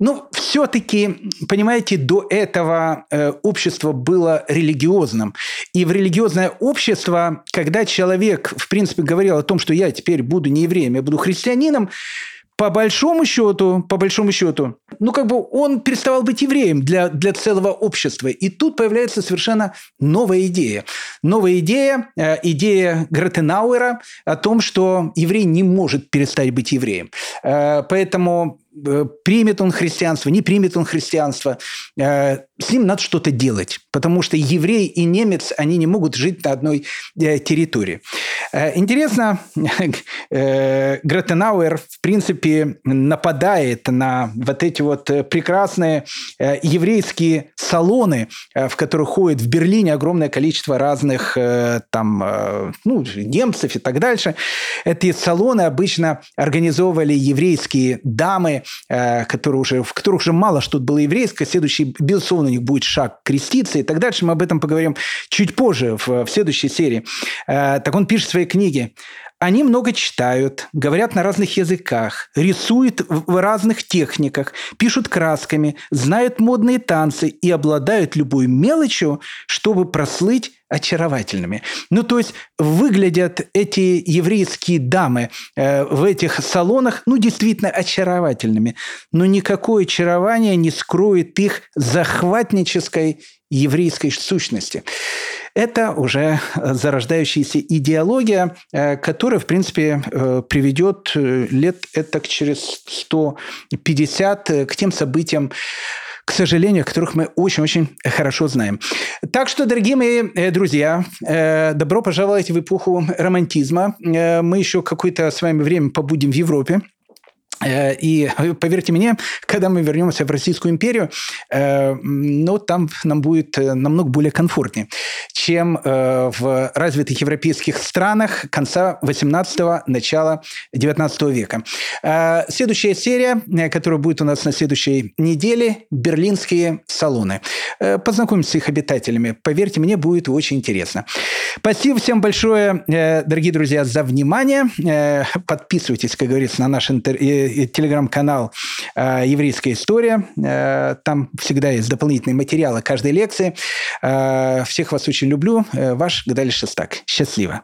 Ну, все-таки, понимаете, до этого э, общество было религиозным. И в религиозное общество, когда человек, в принципе, говорил о том, что я теперь буду не евреем, я буду христианином, по большому счету, по большому счету, ну, как бы он переставал быть евреем для, для целого общества. И тут появляется совершенно новая идея. Новая идея, э, идея Гратенауэра о том, что еврей не может перестать быть евреем. Э, поэтому примет он христианство, не примет он христианство, э, с ним надо что-то делать, потому что еврей и немец, они не могут жить на одной э, территории. Интересно, <laughs> Гратенауэр, в принципе, нападает на вот эти вот прекрасные еврейские салоны, в которых ходит в Берлине огромное количество разных там, ну, немцев и так дальше. Эти салоны обычно организовывали еврейские дамы, Э, которые уже, в которых уже мало что было еврейское. Следующий, безусловно, у них будет шаг креститься и так дальше. Мы об этом поговорим чуть позже, в, в следующей серии. Э, так он пишет в своей книге. Они много читают, говорят на разных языках, рисуют в разных техниках, пишут красками, знают модные танцы и обладают любой мелочью, чтобы прослыть очаровательными. Ну, то есть выглядят эти еврейские дамы э, в этих салонах, ну, действительно очаровательными. Но никакое очарование не скроет их захватнической еврейской сущности. Это уже зарождающаяся идеология, э, которая, в принципе, э, приведет лет это через 150 к тем событиям, к сожалению, которых мы очень-очень хорошо знаем. Так что, дорогие мои э, друзья, э, добро пожаловать в эпоху романтизма. Э, мы еще какое-то с вами время побудем в Европе. Э, и поверьте мне, когда мы вернемся в Российскую империю, ну, там нам будет э, намного более комфортнее, чем в развитых европейских странах конца 18-го, начала 19 века. Следующая серия, которая будет у нас на следующей неделе, берлинские салоны. Познакомимся с их обитателями. Поверьте мне, будет очень интересно. Спасибо всем большое, дорогие друзья, за внимание. Подписывайтесь, как говорится, на наш интервью телеграм-канал э, «Еврейская история». Э, там всегда есть дополнительные материалы каждой лекции. Э, всех вас очень люблю. Ваш Гадаль Шестак. Счастливо.